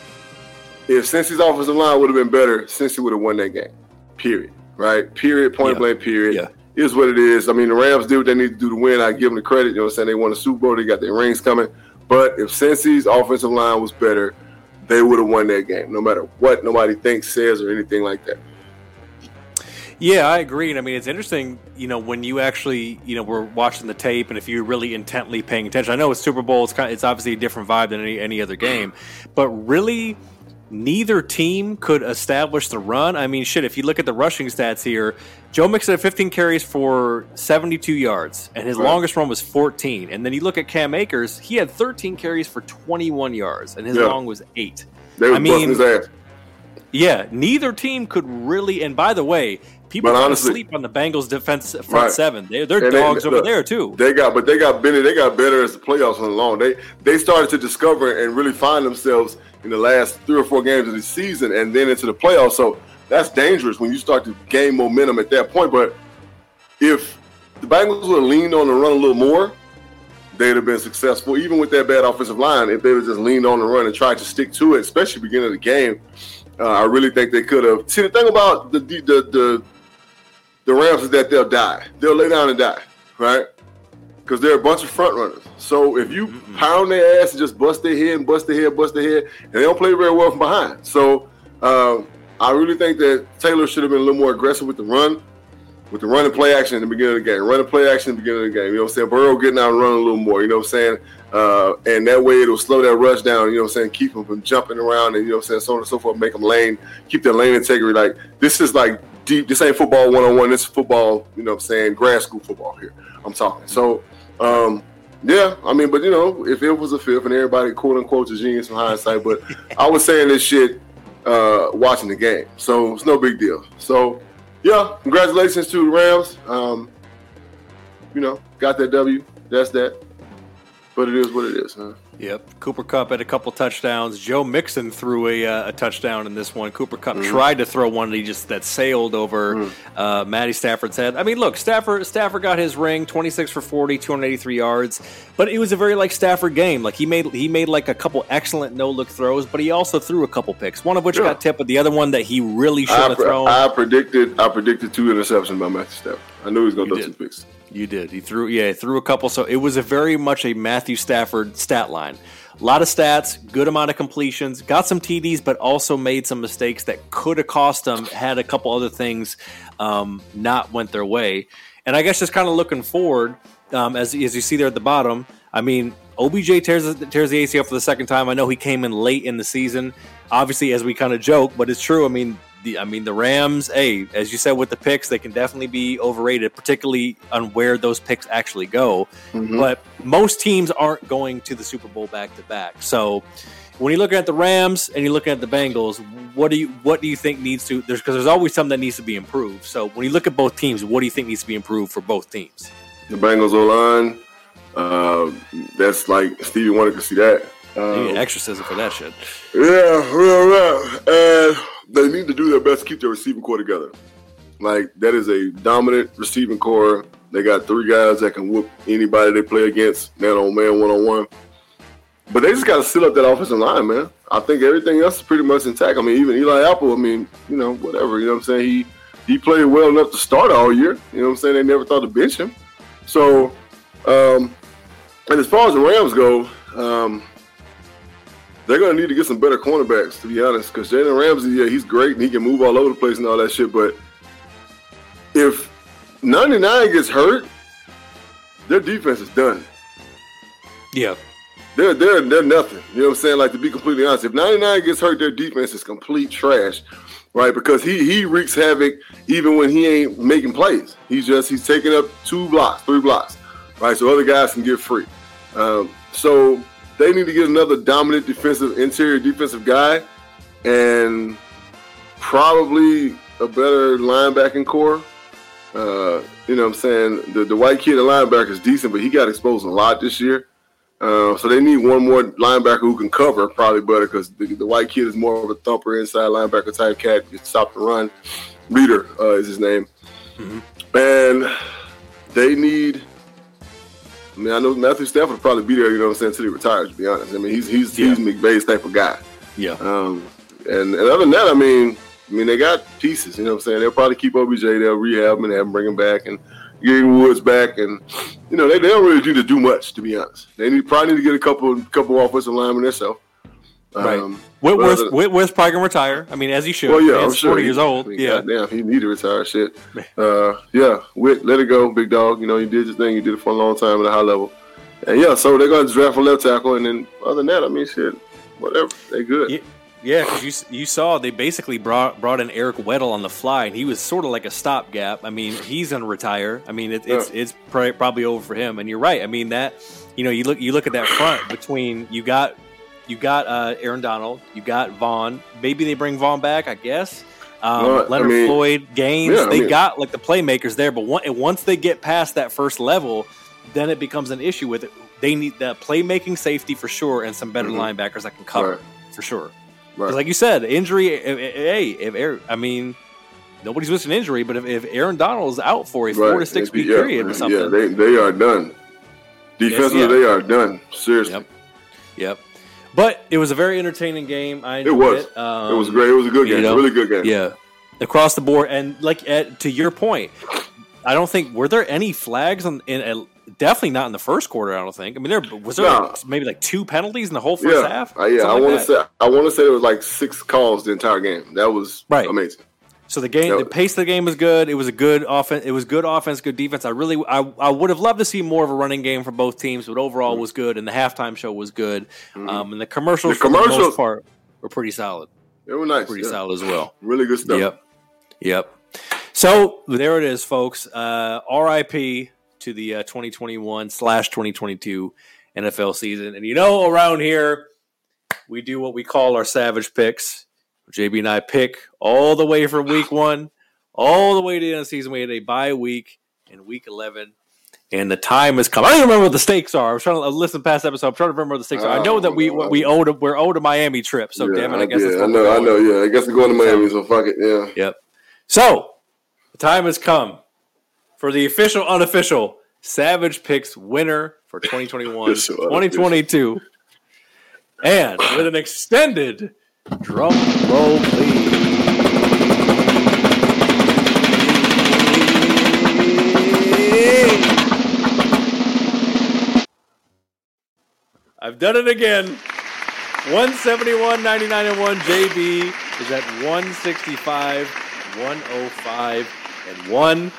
If Cincy's offensive line would have been better, Cincy would have won that game. Period. Right? Period. Point Yeah. blank. Period Yeah. is what it is. I mean, the Rams did what they need to do to win. I give them the credit. You know what I'm saying? They won the Super Bowl. They got their rings coming. But if Cincy's offensive line was better, they would have won that game, no matter what nobody thinks, says, or anything like that. Yeah, I agree. And I mean, it's interesting, you know, when you actually, you know, were watching the tape and if you're really intently paying attention. I know it's Super Bowl, it's kind of, it's obviously a different vibe than any, any other game, but really neither team could establish the run. I mean, shit, if you look at the rushing stats here, Joe Mixon had 15 carries for 72 yards, and his Right. longest run was 14. And then you look at Cam Akers, he had 13 carries for 21 yards, and his Yeah. long was eight. They were I mean- his ass. Yeah, neither team could really. And by the way, people But honestly- sleep on the Bengals defense front Right. seven. They're, they're And they- dogs over look, there too. They got, but they got better. They got better as the playoffs went along. They they started to discover and really find themselves in the last three or four games of the season, and then into the playoffs. So that's dangerous when you start to gain momentum at that point. But if the Bengals would have leaned on the run a little more, they'd have been successful. Even with that bad offensive line, if they would have just leaned on the run and tried to stick to it, especially beginning of the game, uh, I really think they could have. See, the thing about the the the, the Rams is that they'll die. They'll lay down and die, right? Because they're a bunch of front runners. So if you pound their ass and just bust their head and bust their head, bust their head, and they don't play very well from behind. So um, I really think that Taylor should have been a little more aggressive with the run, with the run and play action in the beginning of the game. Run and play action in the beginning of the game. You know what I'm saying? Burrow getting out and running a little more. You know what I'm saying? Uh, and that way it'll slow that rush down. You know what I'm saying? Keep them from jumping around and you know what I'm saying, so on and so forth. Make them lane, keep their lane integrity. Like this is like deep. This ain't football one on one. This is football. You know what I'm saying? Grad school football here. I'm talking. So. Um, yeah, I mean, but you know, if it was a fifth and everybody quote unquote is genius from hindsight, but I was saying this shit uh, watching the game, so it's no big deal. So yeah, congratulations to the Rams. Um, you know, got that W. That's that. But it is what it is, huh? Yep. Cooper Kupp had a couple touchdowns. Joe Mixon threw a, uh, a touchdown in this one. Cooper Kupp Mm-hmm. tried to throw one that he just that sailed over Mm. uh, Matty Stafford's head. I mean, look, Stafford Stafford got his ring, twenty six for 40, 283 yards. But it was a very like Stafford game. Like he made he made like a couple excellent no look throws, but he also threw a couple picks. One of which Yeah. got tipped, but the other one that he really should have thrown. I predicted I predicted two interceptions by Matthew Stafford. I knew he was gonna You throw did. two picks. You did. He threw, yeah, he threw a couple. So it was a very much a Matthew Stafford stat line. A lot of stats, good amount of completions, got some TDs, but also made some mistakes that could have cost them. Had a couple other things um, not went their way, and I guess just kind of looking forward, um, as as you see there at the bottom. I mean, OBJ tears tears the ACL for the second time. I know he came in late in the season, obviously as we kind of joke, but it's true. I mean, the I mean the Rams, hey, as you said with the picks, they can definitely be overrated, particularly on where those picks actually go. Mhm. But most teams aren't going to the Super Bowl back to back. So when you're looking at the Rams and you're looking at the Bengals, what do you what do you think needs to there's because there's always something that needs to be improved. So when you look at both teams, what do you think needs to be improved for both teams? the Bengals O line. Uh, that's like Stevie Wonder could see that. You Um, need exorcism for that shit. yeah, real rap. And they need to do their best to keep their receiving corps together. Like that is a dominant receiving corps. They got three guys that can whoop anybody they play against, man on man, one on one. But they just got to seal up that offensive line, man. I think everything else is pretty much intact. I mean, even Eli Apple. I mean, you know, whatever. You know what I'm saying? He he played well enough to start all year. You know what I'm saying? They never thought to bench him. So, um, and as far as the Rams go, um, they're gonna need to get some better cornerbacks, to be honest. Because Jalen Ramsey, yeah, he's great and he can move all over the place and all that shit. But if 99 gets hurt, their defense is done. Yeah. They're they're they're nothing. You know what I'm saying? Like to be completely honest, if 99 gets hurt, their defense is complete trash, right? Because he he wreaks havoc even when he ain't making plays. He's just he's taking up two blocks, three blocks, right? So other guys can get free. Um, so they need to get another dominant defensive interior defensive guy, and probably a better linebacking corps. Uh, you know what I'm saying? The the white kid at linebacker is decent, but he got exposed a lot this year. Uh, so they need one more linebacker who can cover probably better because the, the white kid is more of a thumper inside linebacker type cat. Can stop the run. Reeder uh, is his name, and they need. I mean, I know Matthew Stafford will probably be there. You know what I'm saying? Until he retires. To be honest, I mean he's he's Yeah. he's McVay's type of guy. Yeah. Um, and, and other than that, I mean, I mean, they got pieces. You know what I'm saying? They'll probably keep OBJ. They'll rehab him and have him bring him back and get Woods back. And you know, they, they don't really need to do much, to be honest. They need probably need to get a couple couple offensive linemen themselves. Right. Um, Whitworth, Whitworth's probably gonna retire. I mean, as he should. well, yeah, He's I'm sure. 40 he- years old. I mean, yeah. Goddamn, he need to retire. Shit. Uh, yeah, Whit, let it go, big dog. You know, you did your thing. You did it for a long time at a high level. And yeah, so they're to draft a left tackle, and then other than that, I mean, shit, whatever. They good. Yeah. Yeah, because you you saw they basically brought brought in Eric Weddle on the fly, and he was sort of like a stopgap. I mean, he's gonna retire. I mean, it, it's it's probably over for him. And you're right. I mean that you know you look you look at that front between you got you got uh, Aaron Donald, you got Von. Maybe they bring Von back, I guess. Um, Well, I Leonard mean- Floyd, Gaines, Yeah, they mean- got like the playmakers there. But one, once they get past that first level, then it becomes an issue with it. They need that playmaking safety for sure, and some better Mhm. linebackers that can cover Right. for sure. Right. Because, like you said, injury. If, if- hey, if Aaron, I mean, nobody's missing injury, but if, if Aaron Donald is out for a four to Right. six week yeah, period or something, Yeah, they, they are done. Defensively, yeah. they are done. Seriously. Yep. yep. But it was a very entertaining game. I It was. It, um, it was great. It was a good you game. know, really good game. Yeah, across the board, and like at, to your point, I don't think were there any flags on in. Uh, definitely not in the first quarter. I don't think. I mean, there was there No. like, maybe like two penalties in the whole first Yeah, half. Uh, yeah. I Something want to say I want to say there was like six calls the entire game. That was Right. amazing. So the game, the pace of the game was good. It was a good offense. It was good offense, good defense. I really, I, I would have loved to see more of a running game from both teams, but overall Mm-hmm. was good. And the halftime show was good. Um, and the commercials, The for the most part, were pretty solid. They were nice. Pretty yeah. solid as well. Really good stuff. Yep, yep. So there it is, folks. Uh, R.I.P. to the uh, 2021 slash 2022 NFL season. And you know, around here, we do what we call our savage picks. JB and I pick all the way from week one, all the way to the end of the season. We had a bye week in week 11. And the time has come. I don't even remember what the stakes are. I was trying to listen past episode. I'm trying to remember what the stakes are. I know that we we owed a, we're owed a Miami trip. So yeah, damn it, I guess yeah, I know. I know. Yeah, I guess we're going to Miami. So fuck it. Yeah. Yep. So the time has come for the official, unofficial Savage Picks winner for 2021 2022. And with an extended drum roll, please. I've done it again. 171, 99, and 1. JB is at 165, 105, and 1.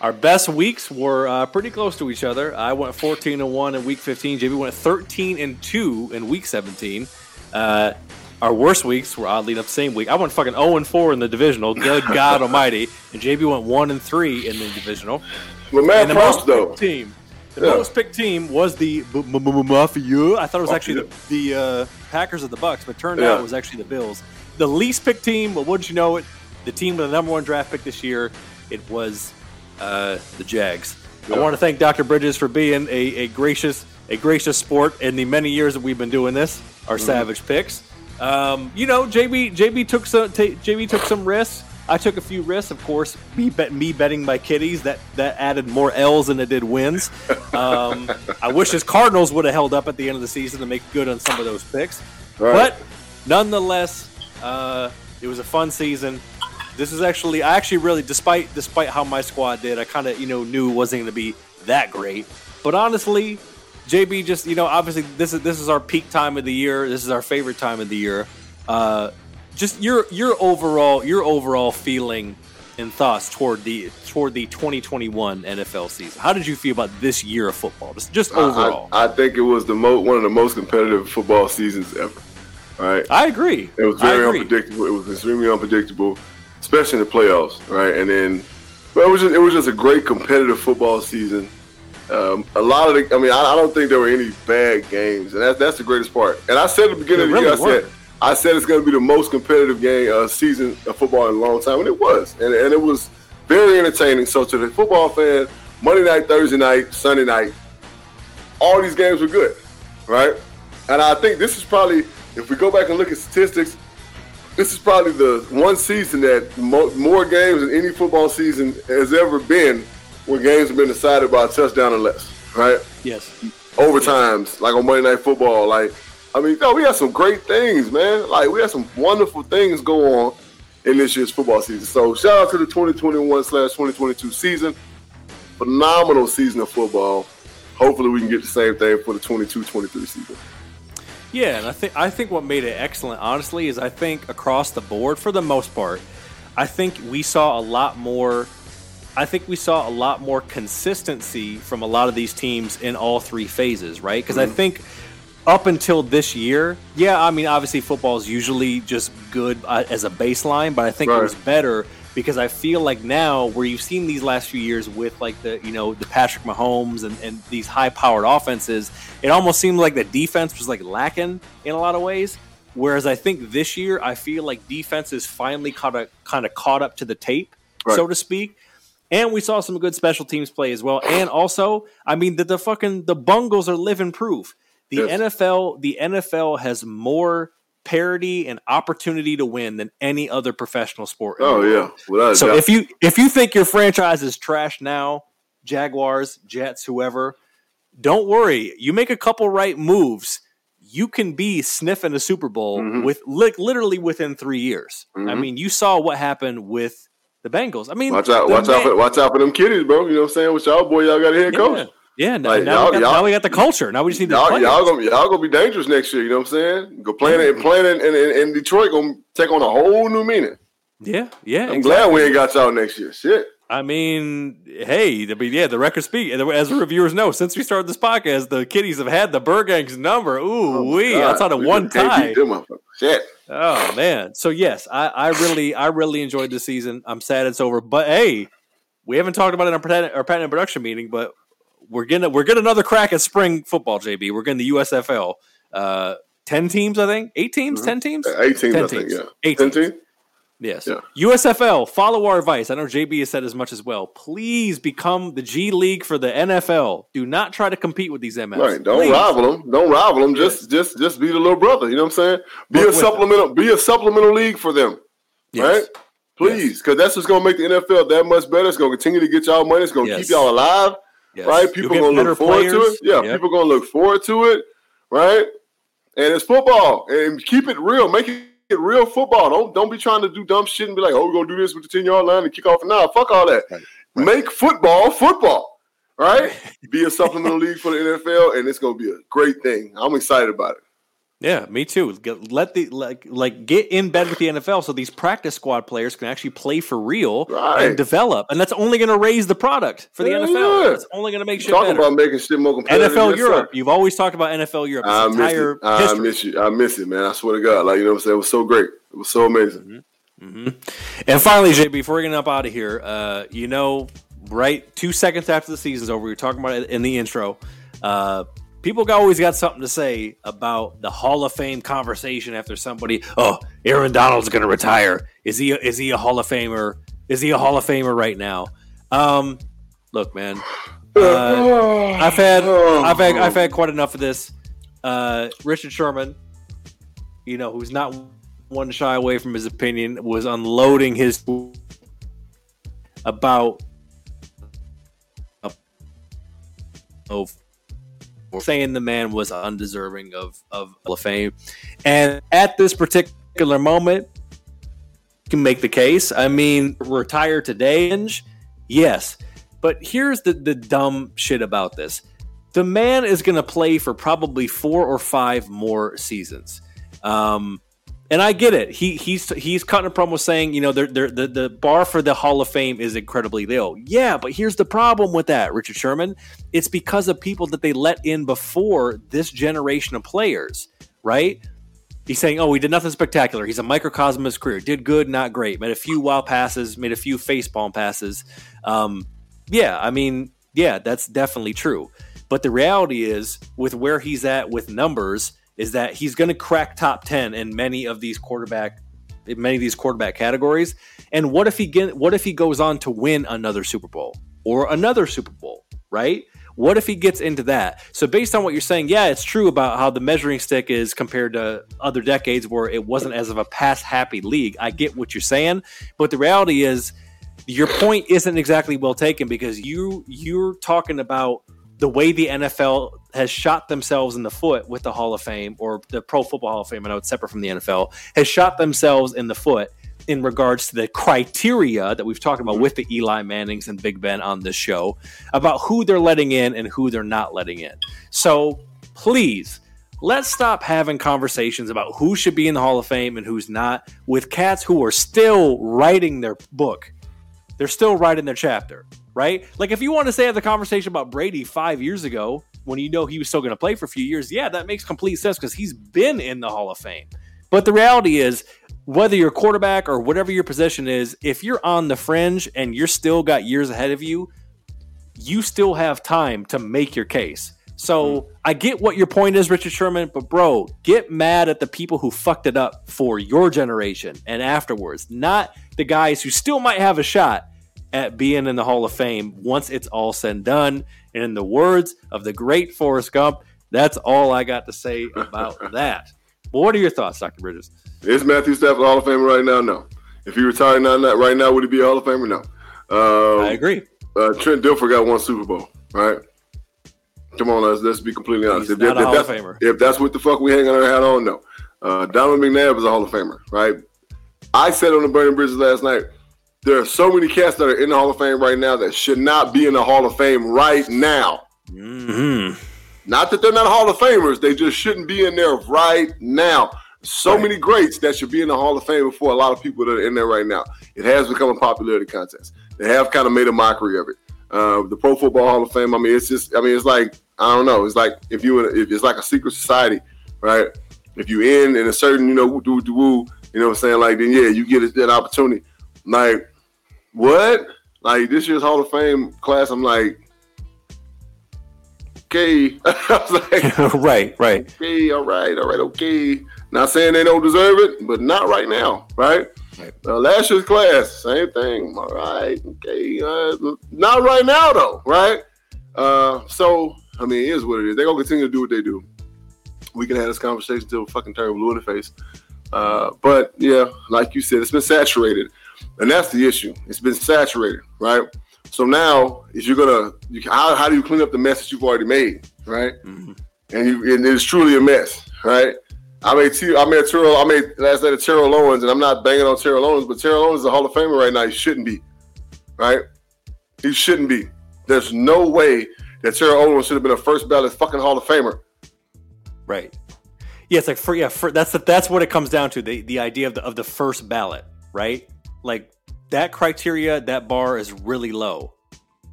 Our best weeks were uh, pretty close to each other. I went 14 and 1 in week 15. JB went 13 and 2 in week 17. Uh, our worst weeks were oddly enough the same week. I went fucking 0 and 4 in the divisional. Good God Almighty. And JB went 1 and 3 in the divisional. But man, the props most though. picked team. The Yeah. most picked team was the B- M- M- Mafia. I thought it was actually the, the uh, Packers of the Bucks, but turned out it was actually the Bills. The least picked team, but wouldn't you know it? The team with the number one draft pick this year, it was uh, the Jags. I want to thank Dr. Bridges for being a, a gracious a gracious sport in the many years that we've been doing this. Our Mm-hmm. savage picks. Um, you know, JB JB took some ta JB took some risks. I took a few risks, of course. Me bet me betting my kitties that that added more L's than it did wins. Um, I wish his Cardinals would have held up at the end of the season to make good on some of those picks. Right. But nonetheless, uh, it was a fun season. This is actually I actually really despite despite how my squad did, I kind of you know knew it wasn't going to be that great. But honestly, JB just you know obviously this is this is our peak time of the year. This is our favorite time of the year. Uh, just your your overall your overall feeling and thoughts toward the toward the 2021 NFL season. How did you feel about this year of football? Just just I- I- overall. I, think it was the mo- one of the most competitive football seasons ever. All right. I, agree. It was very unpredictable. It was extremely unpredictable, especially in the playoffs, right? And then, but it was just it was just a great competitive football season. Um, a lot of the, I mean, I, I don't think there were any bad games, and that's that's the greatest part. And I said at the beginning of the year, I said I said it's going to be the most competitive game uh, season of football in a long time, and it was, and, and it was very entertaining. So to the football fan, Monday night, Thursday night, Sunday night, all these games were good, right? And I think this is probably, if we go back and look at statistics, this is probably the one season that mo- more games than any football season has ever been, where games have been decided by a touchdown or less, right? Yes. Overtimes, like on Monday Night Football, like I mean, no, we had some great things, man. Like we had some wonderful things go on in this year's football season. So shout out to the 2021 slash 2022 season. Phenomenal season of football. Hopefully we can get the same thing for the 22-23 season. Yeah, and I think I think what made it excellent, honestly, is I think across the board, for the most part, I think we saw a lot more. I think we saw a lot more consistency from a lot of these teams in all three phases, right? Because I think up until this year, yeah, I mean, obviously football is usually just good uh, as a baseline, but I think it was better because I feel like now where you've seen these last few years with like the you know the Patrick Mahomes and, and these high powered offenses, it almost seemed like the defense was like lacking in a lot of ways. Whereas I think this year I feel like defense is finally caught a, kind of caught up to the tape, Right. so to speak. And we saw some good special teams play as well. And also, I mean, the, the fucking the Bungles are living proof. The Yes. NFL, the NFL has more parity and opportunity to win than any other professional sport. Oh yeah, without So if you if you think your franchise is trash now, Jaguars, Jets, whoever, don't worry. You make a couple right moves, you can be sniffing a Super Bowl Mhm. with li- literally within three years. I Mhm. mean, you saw what happened with the Bengals. I mean, watch out, watch out, for, watch out for them kiddies, bro. You know what I'm saying? With y'all boy, y'all got a head yeah, coach. yeah. Now, Like, now, we got, now we got the culture. Now we just need the Y'all, players. y'all gonna y'all gonna be dangerous next year. You know what I'm saying? Go playing it, playing in, in, in, Detroit gonna take on a whole new meaning. yeah, yeah. I'm exactly. glad we ain't got y'all next year. Shit. I mean, hey, I mean, yeah, the record speak. As the reviewers know, since we started this podcast, the Kitties have had the Burgangs number. Ooh, Oh wee, on a We one tie. beat them motherfuckers. Shit. Oh man. So yes, I, I really, I really enjoyed the season. I'm sad it's over, but hey, we haven't talked about it in our patent, our patent and production meeting, but we're getting we're getting another crack at spring football. JB, we're getting the USFL. Uh, ten teams, I think. Eight teams, ten teams, Uh, 18, ten I think. teams, Yeah. eight 10 teams. teams? Yes. Yeah. USFL, follow our advice. I know JB has said as much as well. Please become the G League for the NFL. Do not try to compete with these MFs. Right. Don't Please. rival them. Don't rival them. Just just just be the little brother. You know what I'm saying? Be Work a supplemental. Be a supplemental league for them. Yes. Right. Please, because that's what's gonna make the NFL that much better. It's gonna continue to get y'all money. It's gonna Yes. keep y'all alive. Yes. Right? People get gonna look forward to it. Yeah, Yep. people gonna look forward to it. Right? And it's football. And keep it real. Make it real football. Don't don't be trying to do dumb shit and be like, oh, we're gonna do this with the 10 yard line and kick off. Nah, fuck all that. Right. Make football football. Right? be a supplemental league for the NFL, and it's gonna be a great thing. I'm excited about it. Yeah, me too. Get, let the like like get in bed with the NFL so these practice squad players can actually play for real Right. and develop, and that's only going to raise the product for the Yeah, NFL. yeah. It's only going to make shit Talking better. about making shit more competitive. NFL Europe. You've always talked about NFL Europe. I miss it. I history. miss you. I miss it, man. I swear to God. Like you know what I'm saying. It was so great. It was so amazing. And finally, Jay, before we get up out of here, uh, you know, right two seconds after the season's over, we were talking about it in the intro. Uh, people got- always got something to say about the Hall of Fame conversation after somebody. Oh, Aaron Donald's going to retire. Is he? A, is he a Hall of Famer? Is he a Hall of Famer right now? Um, look, man, Uh, I've had Oh. I've had I've had quite enough of this. Uh, Richard Sherman, you know, who's not one shy away from his opinion, was unloading his about of saying the man was undeserving of of Fame, and at this particular moment, you can make the case. I mean, retire today, Inge? yes, but here's the the dumb shit about this: the man is going to play for probably four or five more seasons. Um, and I get it. He he's he's cutting a promo saying, you know, they're, they're, the the bar for the Hall of Fame is incredibly low. Yeah, but here's the problem with that, Richard Sherman. It's because of people that they let in before this generation of players, right? He's saying, oh, he did nothing spectacular. He's a microcosm of his career. Did good, not great. Made a few wild passes, made a few facepalm passes. Um, yeah, I mean, yeah, that's definitely true. But the reality is, with where he's at with numbers, is that he's going to crack top ten in many of these quarterback, in many of these quarterback categories. And what if he get, what if he goes on to win another Super Bowl or another Super Bowl, right? What if he gets into that? So based on what you're saying, yeah, it's true about how the measuring stick is compared to other decades where it wasn't as of a pass happy league. I get what you're saying, but the reality is your point isn't exactly well taken because you you're talking about the way the NFL has shot themselves in the foot with the Hall of Fame or the Pro Football Hall of Fame, I know it's separate from the NFL, has shot themselves in the foot in regards to the criteria that we've talked about with the Eli Mannings and Big Ben on this show about who they're letting in and who they're not letting in. So please, let's stop having conversations about who should be in the Hall of Fame and who's not with cats who are still writing their book. They're still writing their chapter, right? Like if you want to say have the conversation about Brady five years ago when you know he was still going to play for a few years, yeah, that makes complete sense because he's been in the Hall of Fame. But the reality is, whether you're a quarterback or whatever your position is, if you're on the fringe and you're still got years ahead of you, you still have time to make your case. So hmm. I get what your point is, Richard Sherman, but bro, get mad at the people who fucked it up for your generation and afterwards, not the guys who still might have a shot at being in the Hall of Fame once it's all said and done. And in the words of the great Forrest Gump, that's all I got to say about that. But what are your thoughts, Dr. Bridges? Is Matthew Stafford Hall of Famer right now? No. If he retired now, not right now, would he be a Hall of Famer? No. Um, I agree. Uh, Trent Dilfer got one Super Bowl, right? Come on, let's, let's be completely honest. He's not a Hall of that's, Famer. if that's what the fuck we hanging our hat on, no. Uh, Donovan McNabb is a Hall of Famer, right? I said on the Burning Bridges last night, there are so many cats that are in the Hall of Fame right now that should not be in the Hall of Fame right now. hmm Not that they're not Hall of Famers, they just shouldn't be in there right now. So Right. many greats that should be in the Hall of Fame before a lot of people that are in there right now. It has become a popularity contest. They have kind of made a mockery of it. Uh, the Pro Football Hall of Fame. I mean, it's just. I mean, it's like I don't know. It's like if you if it's like a secret society, right? If you in in a certain you know woo woo woo, you know what I'm saying? Like then yeah, you get that opportunity. Like what? Like this year's Hall of Fame class. I'm like, okay. I was like, right, right. okay, all right, all right, okay. Not saying they don't deserve it, but not right now, right? Right. Uh, last year's class, same thing. All right, okay. Uh, not right now, though, right? Uh, so, I mean, it is what it is. They're going to continue to do what they do. We can have this conversation till fucking turn blue in the face. Uh, but yeah, like you said, it's been saturated. And that's the issue. It's been saturated, right? So now, if you're gonna, you, how, how do you clean up the mess that you've already made, right? Mhm. And, you, and it's truly a mess, right? I made T, I made Terrell, I made last night of Terrell Owens, and I'm not banging on Terrell Owens, but Terrell Owens is a Hall of Famer right now. He shouldn't be, right? He shouldn't be. There's no way that Terrell Owens should have been a first ballot fucking Hall of Famer. Right. Yeah, it's like for yeah, for, that's the, that's what it comes down to the the idea of the of the first ballot, right? Like that criteria, that bar is really low.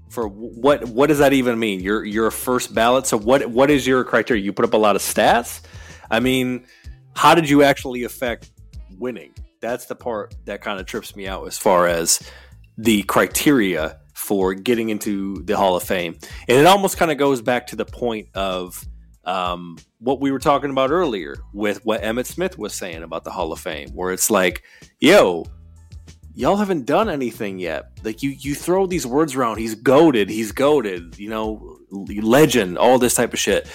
For what what does that even mean? You're you're a first ballot. So what what is your criteria? You put up a lot of stats. I mean, how did you actually affect winning? That's the part that kind of trips me out as far as the criteria for getting into the Hall of Fame. And it almost kind of goes back to the point of um, what we were talking about earlier with what Emmitt Smith was saying about the Hall of Fame, where it's like, yo, y'all haven't done anything yet. Like you, you throw these words around. He's goaded. He's goaded. You know, legend. All this type of shit.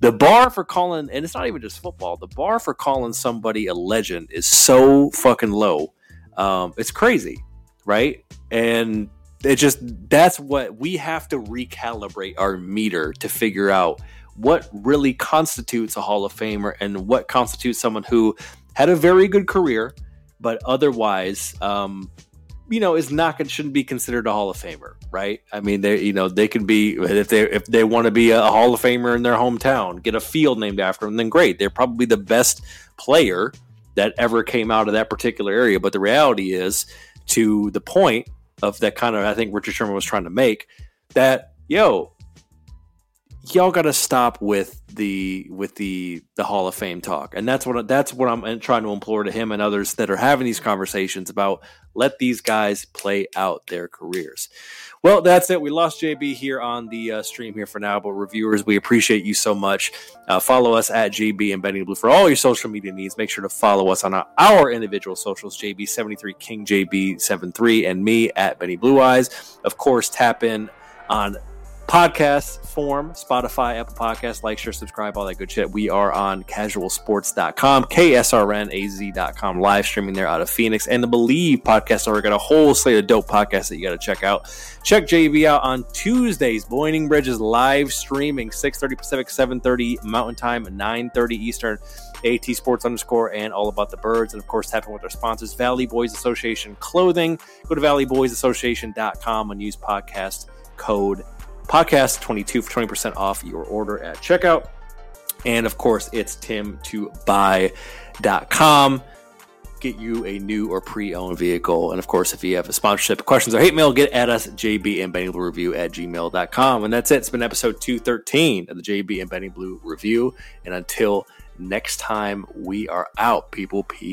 The bar for calling, and it's not even just football. The bar for calling somebody a legend is so fucking low. Um, it's crazy, right? And it just that's what we have to recalibrate our meter to figure out what really constitutes a Hall of Famer and what constitutes someone who had a very good career but otherwise, um, you know, is not shouldn't be considered a Hall of Famer, right? I mean, they you know they can be if they if they want to be a Hall of Famer in their hometown, get a field named after them, then great. They're probably the best player that ever came out of that particular area. But the reality is, to the point of that kind of I think Richard Sherman was trying to make that yo, y'all got to stop with the with the the Hall of Fame talk, and that's what that's what I'm trying to implore to him and others that are having these conversations about. Let these guys play out their careers. Well, that's it. We lost JB here on the uh, stream here for now, but reviewers, we appreciate you so much. Uh, follow us at JB and Benny Blue for all your social media needs. Make sure to follow us on our, individual socials: JB73 King JB73 and me at Benny Blue Eyes. Of course, tap in on podcast form Spotify, Apple Podcasts, like, share, subscribe, all that good shit. We are on casualsports.com, KSRNAZ.com, live streaming there out of Phoenix. And the Bleav podcast we got a whole slate of dope podcasts that you got to check out. Check JB out on Tuesdays. Burning Bridges live streaming 6.30 Pacific, 7.30 Mountain Time, 9.30 Eastern. AT Sports underscore and all about the birds. And of course, tapping with our sponsors, Valley Boys Association Clothing. Go to valleyboysassociation.com and use podcast code podcast 22 for 20% off your order at checkout. And of course, it's tim2buy.com. Get you a new or pre owned vehicle. And of course, if you have a sponsorship, questions, or hate mail, get at us, JB and Benny Blue Review at gmail.com. And that's it. It's been episode 213 of the JB and Benny Blue Review. And until next time, we are out, people. Peace.